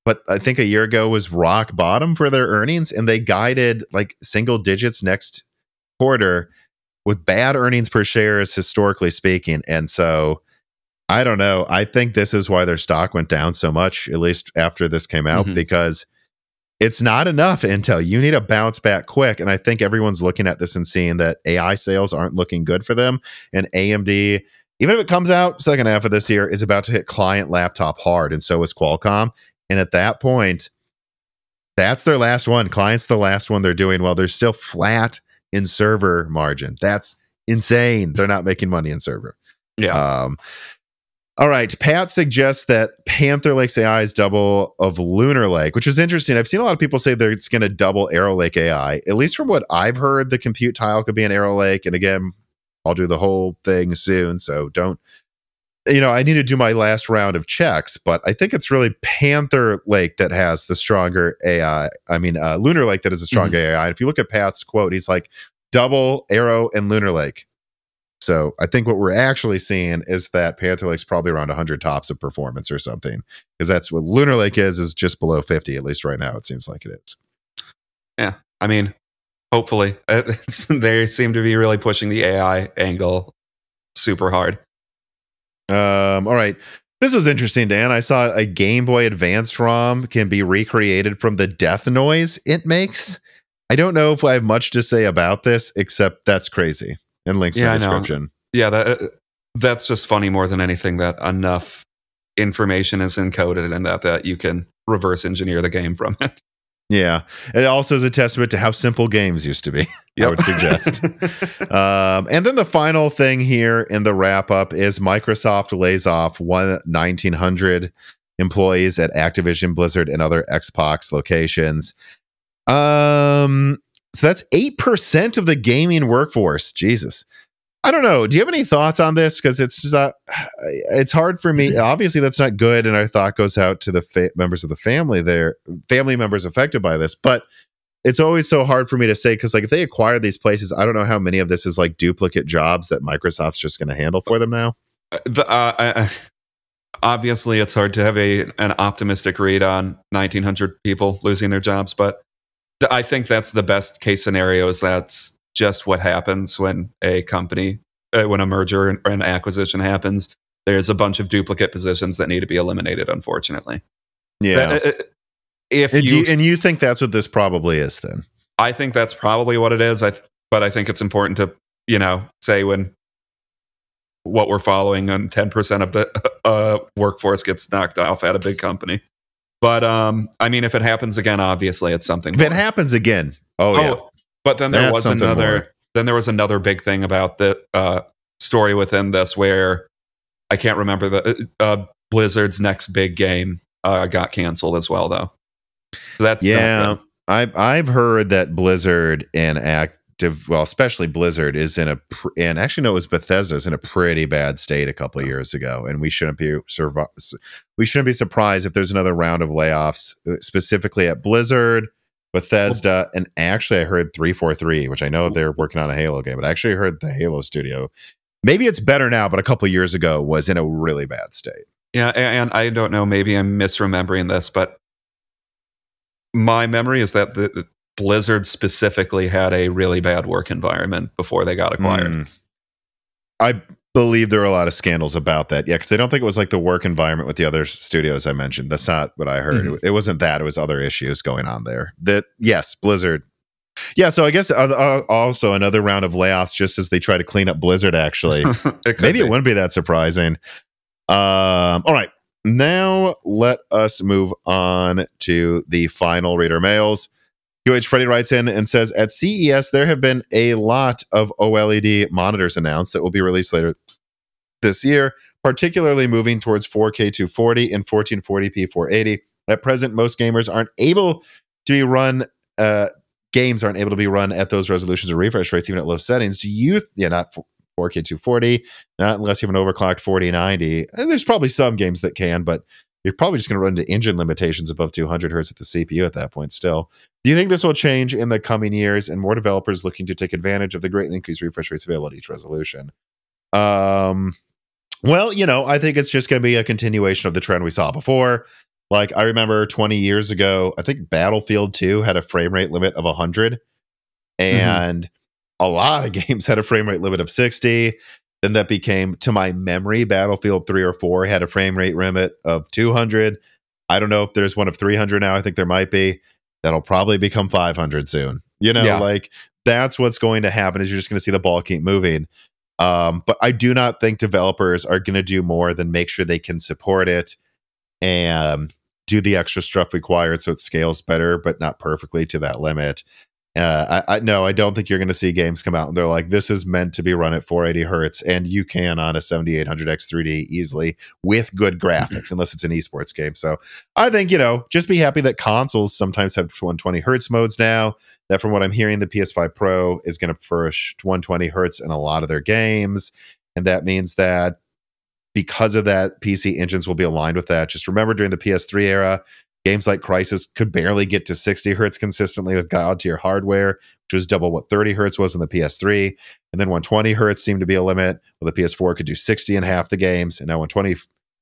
but I think a year ago was rock bottom for their earnings, and they guided like single digits next quarter with bad earnings per shares, historically speaking. And so I don't know. I think this is why their stock went down so much, at least after this came out, mm-hmm. because it's not enough Intel. You need to bounce back quick. And I think everyone's looking at this and seeing that AI sales aren't looking good for them. And AMD, even if it comes out second half of this year, is about to hit client laptop hard. And so is Qualcomm. And at that point, that's their last one. Client's the last one they're doing well. They're still flat in server margin. That's insane. They're not making money in server. Yeah. Um, all right. Pat suggests that Panther Lake's AI is double of Lunar Lake, which is interesting. I've seen a lot of people say that it's going to double Arrow Lake AI. At least from what I've heard, the compute tile could be an Arrow Lake. And again, I'll do the whole thing soon. So don't you know, I need to do my last round of checks, but I think it's really Panther Lake that has the stronger AI. I mean, uh, Lunar Lake that is a stronger mm-hmm. AI. And if you look at Pat's quote, he's like double Arrow and Lunar Lake. So I think what we're actually seeing is that Panther Lake's probably around 100 tops of performance or something, because that's what Lunar Lake is, is just below 50, at least right now. It seems like it is. Yeah. I mean, hopefully. they seem to be really pushing the AI angle super hard. Um, all right. This was interesting, Dan. I saw a Game Boy Advance ROM can be recreated from the death noise it makes. I don't know if I have much to say about this, except that's crazy. And links yeah, in the description. Yeah, that, uh, that's just funny more than anything that enough information is encoded and that that you can reverse engineer the game from it. Yeah. It also is a testament to how simple games used to be, yep. I would suggest. um, and then the final thing here in the wrap up is Microsoft lays off one 1,900 employees at Activision, Blizzard, and other Xbox locations. Um, so that's 8% of the gaming workforce. Jesus. I don't know. Do you have any thoughts on this? Because it's just not, it's hard for me. Obviously, that's not good, and our thought goes out to the fa- members of the family there, family members affected by this. But it's always so hard for me to say because, like, if they acquire these places, I don't know how many of this is like duplicate jobs that Microsoft's just going to handle for them now. Uh, the, uh, I, obviously, it's hard to have a an optimistic read on 1,900 people losing their jobs, but I think that's the best case scenario. Is that's just what happens when a company, uh, when a merger or an acquisition happens. There's a bunch of duplicate positions that need to be eliminated, unfortunately. Yeah. Uh, uh, if and you, you, and you think that's what this probably is, then I think that's probably what it is. I th- but I think it's important to you know say when what we're following on 10% of the uh, workforce gets knocked off at a big company. But um, I mean, if it happens again, obviously it's something. If more. it happens again, oh, oh yeah. But then there That's was another. More. Then there was another big thing about the uh, story within this where I can't remember the uh, uh Blizzard's next big game uh, got canceled as well, though. So that's yeah. I've I've heard that Blizzard and Active, well, especially Blizzard, is in a pr- and actually no, it was Bethesda is in a pretty bad state a couple of years ago, and we shouldn't be survi- we shouldn't be surprised if there's another round of layoffs, uh, specifically at Blizzard Bethesda, and actually I heard 343, which I know they're working on a Halo game, but I actually heard the Halo studio. Maybe it's better now, but a couple years ago was in a really bad state. Yeah, and I don't know, maybe I'm misremembering this, but my memory is that the Blizzard specifically had a really bad work environment before they got acquired. Mm. I believe there were a lot of scandals about that. Yeah, because I don't think it was like the work environment with the other studios I mentioned. That's not what I heard. Mm-hmm. It, it, wasn't that. It was other issues going on there. That yes, Blizzard. Yeah, so I guess uh, uh, also another round of layoffs just as they try to clean up Blizzard. Actually, it maybe be. it wouldn't be that surprising. Um, all right, now let us move on to the final reader mails. QH Freddy writes in and says At CES, there have been a lot of OLED monitors announced that will be released later this year, particularly moving towards 4K 240 and 1440p 480. At present, most gamers aren't able to be run. Uh, games aren't able to be run at those resolutions or refresh rates, even at low settings. Do you? Yeah, not 4K 240, not unless you have an overclocked 4090. And there's probably some games that can, but you're probably just going to run into engine limitations above 200 hertz at the CPU at that point still. Do you think this will change in the coming years and more developers looking to take advantage of the greatly increased refresh rates available at each resolution? Um, well, you know, I think it's just going to be a continuation of the trend we saw before. Like I remember 20 years ago, I think Battlefield 2 had a frame rate limit of 100 and mm-hmm. a lot of games had a frame rate limit of 60. Then that became, to my memory, Battlefield 3 or 4 had a frame rate limit of 200. I don't know if there's one of 300 now. I think there might be. That'll probably become 500 soon. You know, yeah. like that's what's going to happen is you're just going to see the ball keep moving. Um, but I do not think developers are going to do more than make sure they can support it and do the extra stuff required so it scales better, but not perfectly to that limit. Uh, I, I no, I don't think you're going to see games come out and they're like, this is meant to be run at 480 hertz, and you can on a 7800X 3D easily with good graphics, unless it's an esports game. So I think you know, just be happy that consoles sometimes have 120 hertz modes now. That from what I'm hearing, the PS5 Pro is going to push 120 hertz in a lot of their games, and that means that because of that, PC engines will be aligned with that. Just remember during the PS3 era, games like Crysis could barely get to 60 hertz consistently with God tier hardware, which was double what 30 hertz was in the PS3. And then 120 hertz seemed to be a limit. Well, the PS4 could do 60 in half the games, and now 120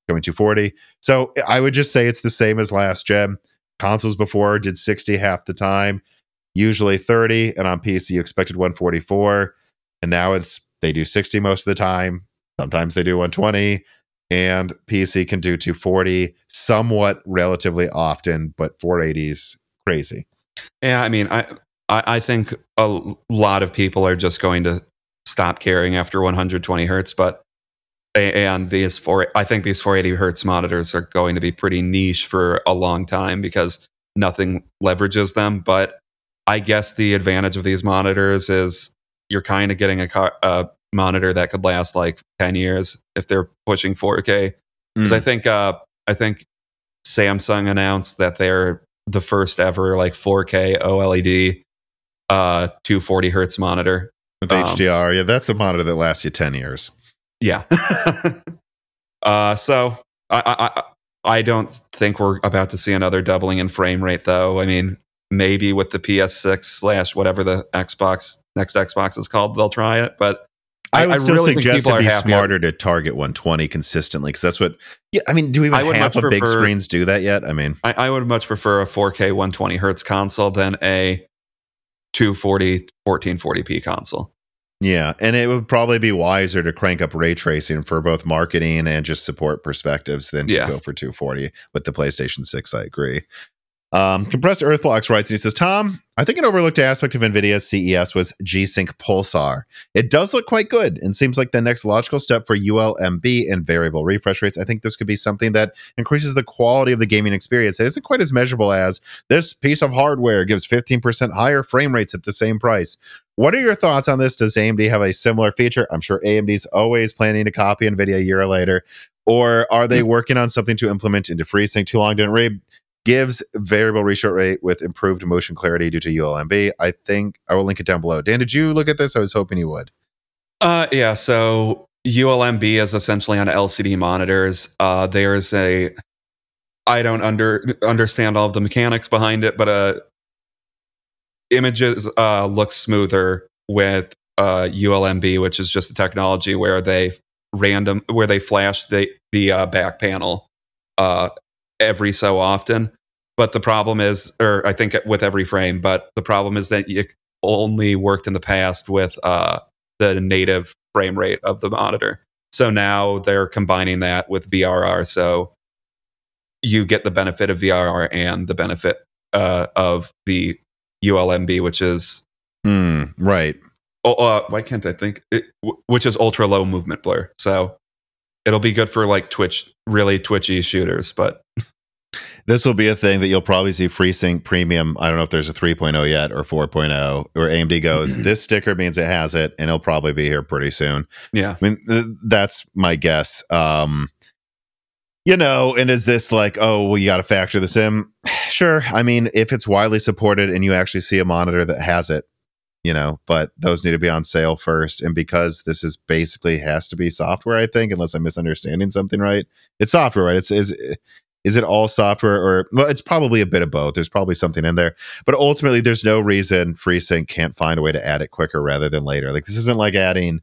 going to 40. So I would just say it's the same as last gen. Consoles before did 60 half the time, usually 30, and on PC you expected 144. And now it's they do 60 most of the time. Sometimes they do 120 and PC can do 240 somewhat relatively often, but 480 is crazy. Yeah, I mean, I, I, think a lot of people are just going to stop caring after 120 hertz, but and these four, I think these 480 hertz monitors are going to be pretty niche for a long time because nothing leverages them. But I guess the advantage of these monitors is you're kind of getting a, car, a monitor that could last like 10 years if they're pushing 4K. Because mm. I think uh, I think Samsung announced that they're the first ever like 4K OLED uh 240 hertz monitor with um, HDR. Yeah, that's a monitor that lasts you 10 years. Yeah. uh so I, I I don't think we're about to see another doubling in frame rate though. I mean, maybe with the PS6 slash whatever the Xbox next Xbox is called, they'll try it. But I would I really suggest it be smarter to target 120 consistently because that's what. Yeah, I mean, do even half of prefer, big screens do that yet? I mean, I, I, would much prefer a 4K 120 hertz console than a 240 1440p console. Yeah, and it would probably be wiser to crank up ray tracing for both marketing and just support perspectives than to yeah. go for 240 with the PlayStation 6. I agree. Um, Compressed Earth Blocks writes and he says, Tom, I think an overlooked aspect of NVIDIA's CES was G Sync Pulsar. It does look quite good and seems like the next logical step for ULMB and variable refresh rates. I think this could be something that increases the quality of the gaming experience. It isn't quite as measurable as this piece of hardware gives 15% higher frame rates at the same price. What are your thoughts on this? Does AMD have a similar feature? I'm sure AMD's always planning to copy NVIDIA a year later. Or are they working on something to implement into FreeSync? Too long didn't read gives variable reshort rate with improved motion clarity due to ULMB. I think I will link it down below. Dan, did you look at this? I was hoping you would. Uh, yeah. So ULMB is essentially on LCD monitors. Uh, there's a I don't under understand all of the mechanics behind it, but uh, images uh, look smoother with uh, ULMB, which is just a technology where they random where they flash the the uh, back panel uh, every so often. But the problem is, or I think with every frame, but the problem is that it only worked in the past with uh, the native frame rate of the monitor. So now they're combining that with VRR. So you get the benefit of VRR and the benefit uh, of the ULMB, which is mm, right. Oh, uh, why can't I think? It, which is ultra low movement blur. So it'll be good for like Twitch, really twitchy shooters. But this will be a thing that you'll probably see FreeSync Premium. I don't know if there's a 3.0 yet or 4.0 where AMD goes, mm-hmm. this sticker means it has it, and it'll probably be here pretty soon. Yeah. I mean, th- that's my guess. Um, you know, and is this like, oh, well, you got to factor this in? Sure. I mean, if it's widely supported and you actually see a monitor that has it, you know, but those need to be on sale first. And because this is basically has to be software, I think, unless I'm misunderstanding something right. It's software, right? It's is is it all software or well, it's probably a bit of both. There's probably something in there. But ultimately, there's no reason FreeSync can't find a way to add it quicker rather than later. Like this isn't like adding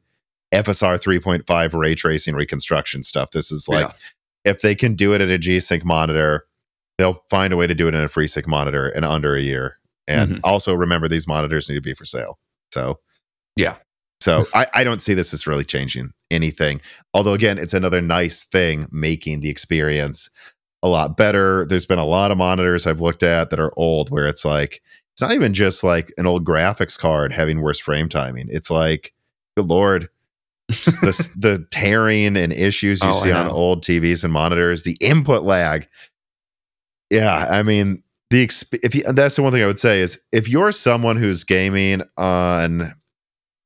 FSR 3.5 ray tracing reconstruction stuff. This is like yeah if they can do it at a G-Sync monitor, they'll find a way to do it in a FreeSync monitor in under a year. And mm-hmm. also remember, these monitors need to be for sale. So, yeah. So I, I don't see this as really changing anything. Although, again, it's another nice thing making the experience a lot better. There's been a lot of monitors I've looked at that are old where it's like, it's not even just like an old graphics card having worse frame timing. It's like, good Lord, the, the tearing and issues you oh, see on old TVs and monitors, the input lag. Yeah, I mean, the exp- if you, that's the one thing I would say is if you're someone who's gaming on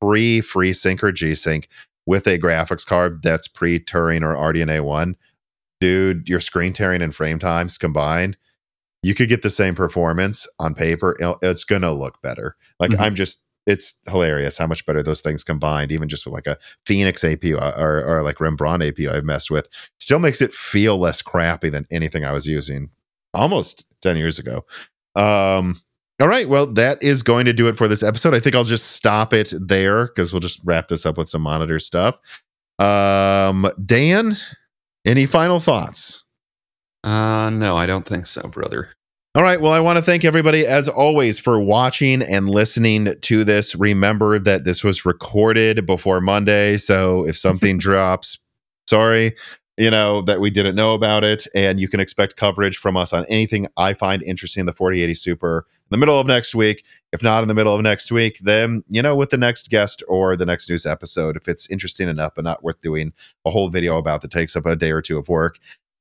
free FreeSync or G Sync with a graphics card that's pre Turing or RDNA one, dude, your screen tearing and frame times combined, you could get the same performance on paper. It's gonna look better. Like mm-hmm. I'm just it's hilarious how much better those things combined, even just with like a Phoenix APU uh, or, or like Rembrandt APU I've messed with, still makes it feel less crappy than anything I was using almost 10 years ago. Um, all right. Well, that is going to do it for this episode. I think I'll just stop it there because we'll just wrap this up with some monitor stuff. Um, Dan, any final thoughts? Uh, no, I don't think so, brother. All right. Well, I want to thank everybody, as always, for watching and listening to this. Remember that this was recorded before Monday. So if something drops, sorry, you know, that we didn't know about it. And you can expect coverage from us on anything I find interesting in the 4080 Super in the middle of next week. If not in the middle of next week, then, you know, with the next guest or the next news episode, if it's interesting enough but not worth doing a whole video about that takes up a day or two of work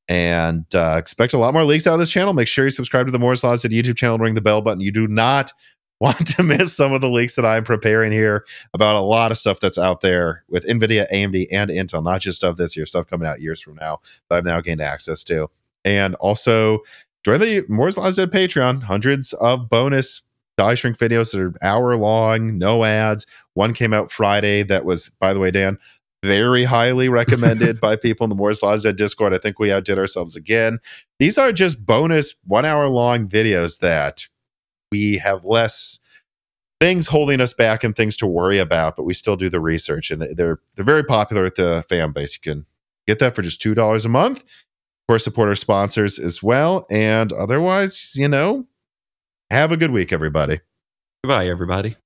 and uh, expect a lot more leaks out of this channel. Make sure you subscribe to the Moore's Law Dead YouTube channel, ring the bell button. You do not want to miss some of the leaks that I'm preparing here about a lot of stuff that's out there with NVIDIA, AMD, and Intel, not just stuff this year, stuff coming out years from now that I've now gained access to. And also join the Moore's Law Dead Patreon, hundreds of bonus die shrink videos that are hour long, no ads. One came out Friday that was, by the way, Dan, very highly recommended by people in the Moore's Laws Dead Discord. I think we outdid ourselves again. These are just bonus one hour long videos that we have less things holding us back and things to worry about, but we still do the research and they're they're very popular with the fan base. You can get that for just two dollars a month. Of course, support our sponsors as well. And otherwise, you know, have a good week, everybody. Goodbye, everybody.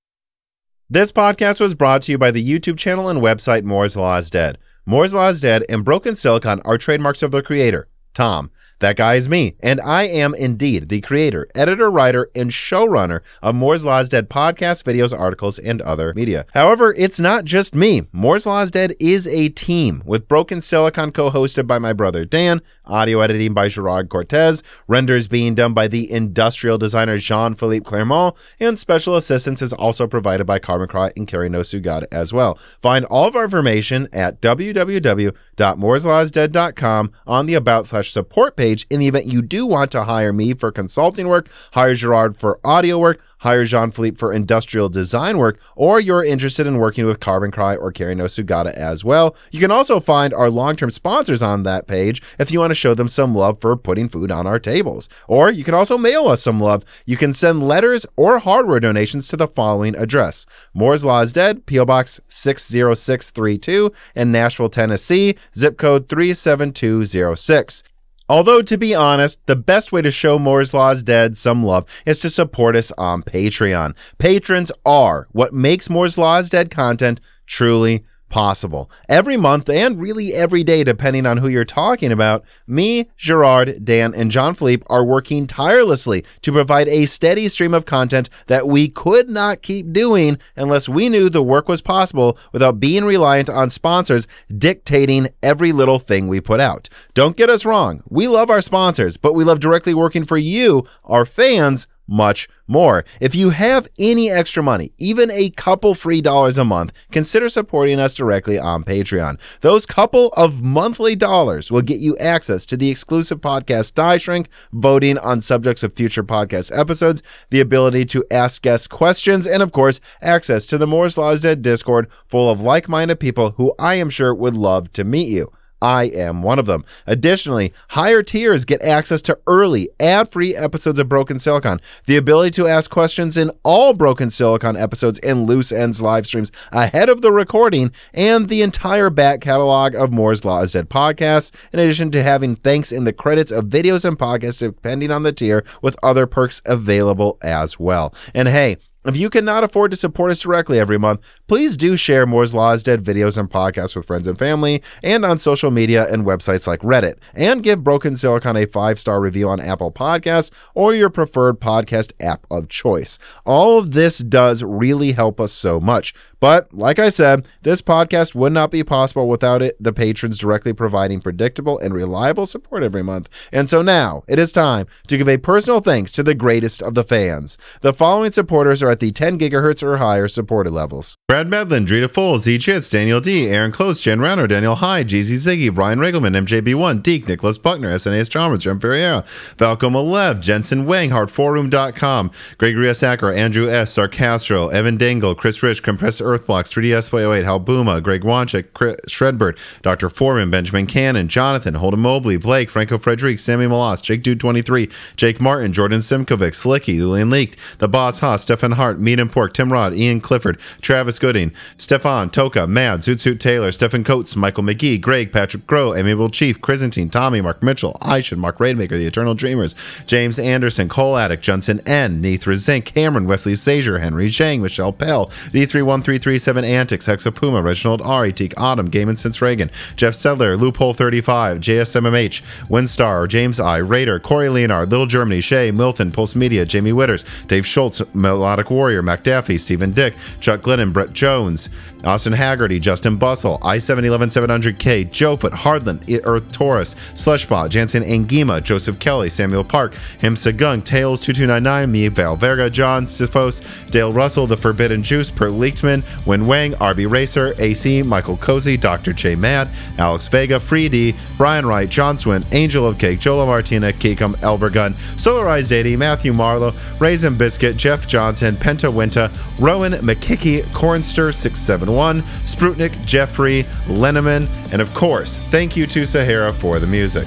This podcast was brought to you by the YouTube channel and website Moore's Law is Dead. Moore's Law is Dead and Broken Silicon are trademarks of their creator, Tom. That guy is me, and I am indeed the creator, editor, writer, and showrunner of Moore's Law is Dead podcasts, videos, articles, and other media. However, it's not just me. Moore's Law is Dead is a team with Broken Silicon co hosted by my brother Dan, audio editing by Gerard Cortez, renders being done by the industrial designer Jean Philippe Clermont, and special assistance is also provided by Carbon Cry and Carrie No Sugata as well. Find all of our information at www.mooreslawsdead.com on the About slash support page page in the event you do want to hire me for consulting work, hire Gerard for audio work, hire Jean Philippe for industrial design work, or you're interested in working with Carbon Cry or Carrie No Sugata as well. You can also find our long term sponsors on that page if you want to show them some love for putting food on our tables. Or you can also mail us some love. You can send letters or hardware donations to the following address Moore's Law is Dead, P.O. Box 60632 in Nashville, Tennessee, zip code 37206. Although, to be honest, the best way to show Moore's Law's Dead some love is to support us on Patreon. Patrons are what makes Moore's Law's Dead content truly possible. Every month and really every day, depending on who you're talking about, me, Gerard, Dan, and Jean Philippe are working tirelessly to provide a steady stream of content that we could not keep doing unless we knew the work was possible without being reliant on sponsors dictating every little thing we put out. Don't get us wrong, we love our sponsors, but we love directly working for you, our fans much more. If you have any extra money, even a couple free dollars a month, consider supporting us directly on Patreon. Those couple of monthly dollars will get you access to the exclusive podcast Die Shrink, voting on subjects of future podcast episodes, the ability to ask guests questions, and of course, access to the Moore's Laws Dead Discord full of like minded people who I am sure would love to meet you. I am one of them. Additionally, higher tiers get access to early, ad free episodes of Broken Silicon, the ability to ask questions in all Broken Silicon episodes and Loose Ends live streams ahead of the recording, and the entire back catalog of Moore's Law Dead podcasts, in addition to having thanks in the credits of videos and podcasts, depending on the tier, with other perks available as well. And hey, if you cannot afford to support us directly every month, please do share Moore's Law is Dead videos and podcasts with friends and family and on social media and websites like Reddit. And give Broken Silicon a five star review on Apple Podcasts or your preferred podcast app of choice. All of this does really help us so much. But like I said, this podcast would not be possible without it, the patrons directly providing predictable and reliable support every month. And so now it is time to give a personal thanks to the greatest of the fans. The following supporters are at the 10 gigahertz or higher supported levels. Brad Medlin, Drita Foles, Z Chits, Daniel D, Aaron Close, Jen Rauner, Daniel Hyde, GZ Ziggy, Brian Riggleman, MJB1, Deke, Nicholas Buckner, SNAS Chalmers, Jim Ferreira, Falco Malev, Jensen Wang, HardForum.com, Gregory S. Acker, Andrew S., Sarcastro, Evan Dangle, Chris Rich, Compressor Earthblocks, 3DS Way 08, Hal Booma, Greg Wanchik, Chris Shredbird, Dr. Foreman, Benjamin Cannon, Jonathan, Holden Mobley, Blake, Franco Frederic, Sammy Malas, Jake Dude 23, Jake Martin, Jordan Simkovic, Slicky, Julian Leaked, The Boss Haas, Stefan Hart, Meat and Pork, Tim Rod, Ian Clifford, Travis Gooding, Stefan, Toka, Mad, Zoot Suit Taylor, Stephen Coates, Michael McGee, Greg, Patrick Grow, Amiable Chief, Chrysantine, Tommy, Mark Mitchell, Aishan, Mark Raidmaker, The Eternal Dreamers, James Anderson, Cole Attic, Johnson N, Neithra Zink, Cameron, Wesley Sager, Henry Zhang, Michelle Pell, D31337 Antics, Hexapuma, Reginald Ari, Teak Autumn, Game Since Reagan, Jeff Sedler, Loophole 35, JSMMH, Windstar, James I, Raider, Corey Leonard, Little Germany, Shay, Milton, Pulse Media, Jamie Witters, Dave Schultz, Melodic Warrior, Mac Stephen Dick, Chuck Glennon, Brett Jones, Austin Haggerty, Justin Bustle, I 711 Joe Foot, Hardland, Earth Taurus, Slushbot, Jansen Angima, Joseph Kelly, Samuel Park, Himsa Gung, Tails 2299, Me, Valverga, John Siphos, Dale Russell, The Forbidden Juice, Per Leaktman, Win Wang, RB Racer, AC, Michael Cozy, Dr. J Mad, Alex Vega, Free D, Brian Wright, John Swin, Angel of Cake, Jola Martina, Keekum, Elbergun, Solarized 80, Matthew Marlowe, Raisin Biscuit, Jeff Johnson, Penta Winta, Rowan McKicky, Cornster 671, Sprutnik, Jeffrey, Lenneman, and of course, thank you to Sahara for the music.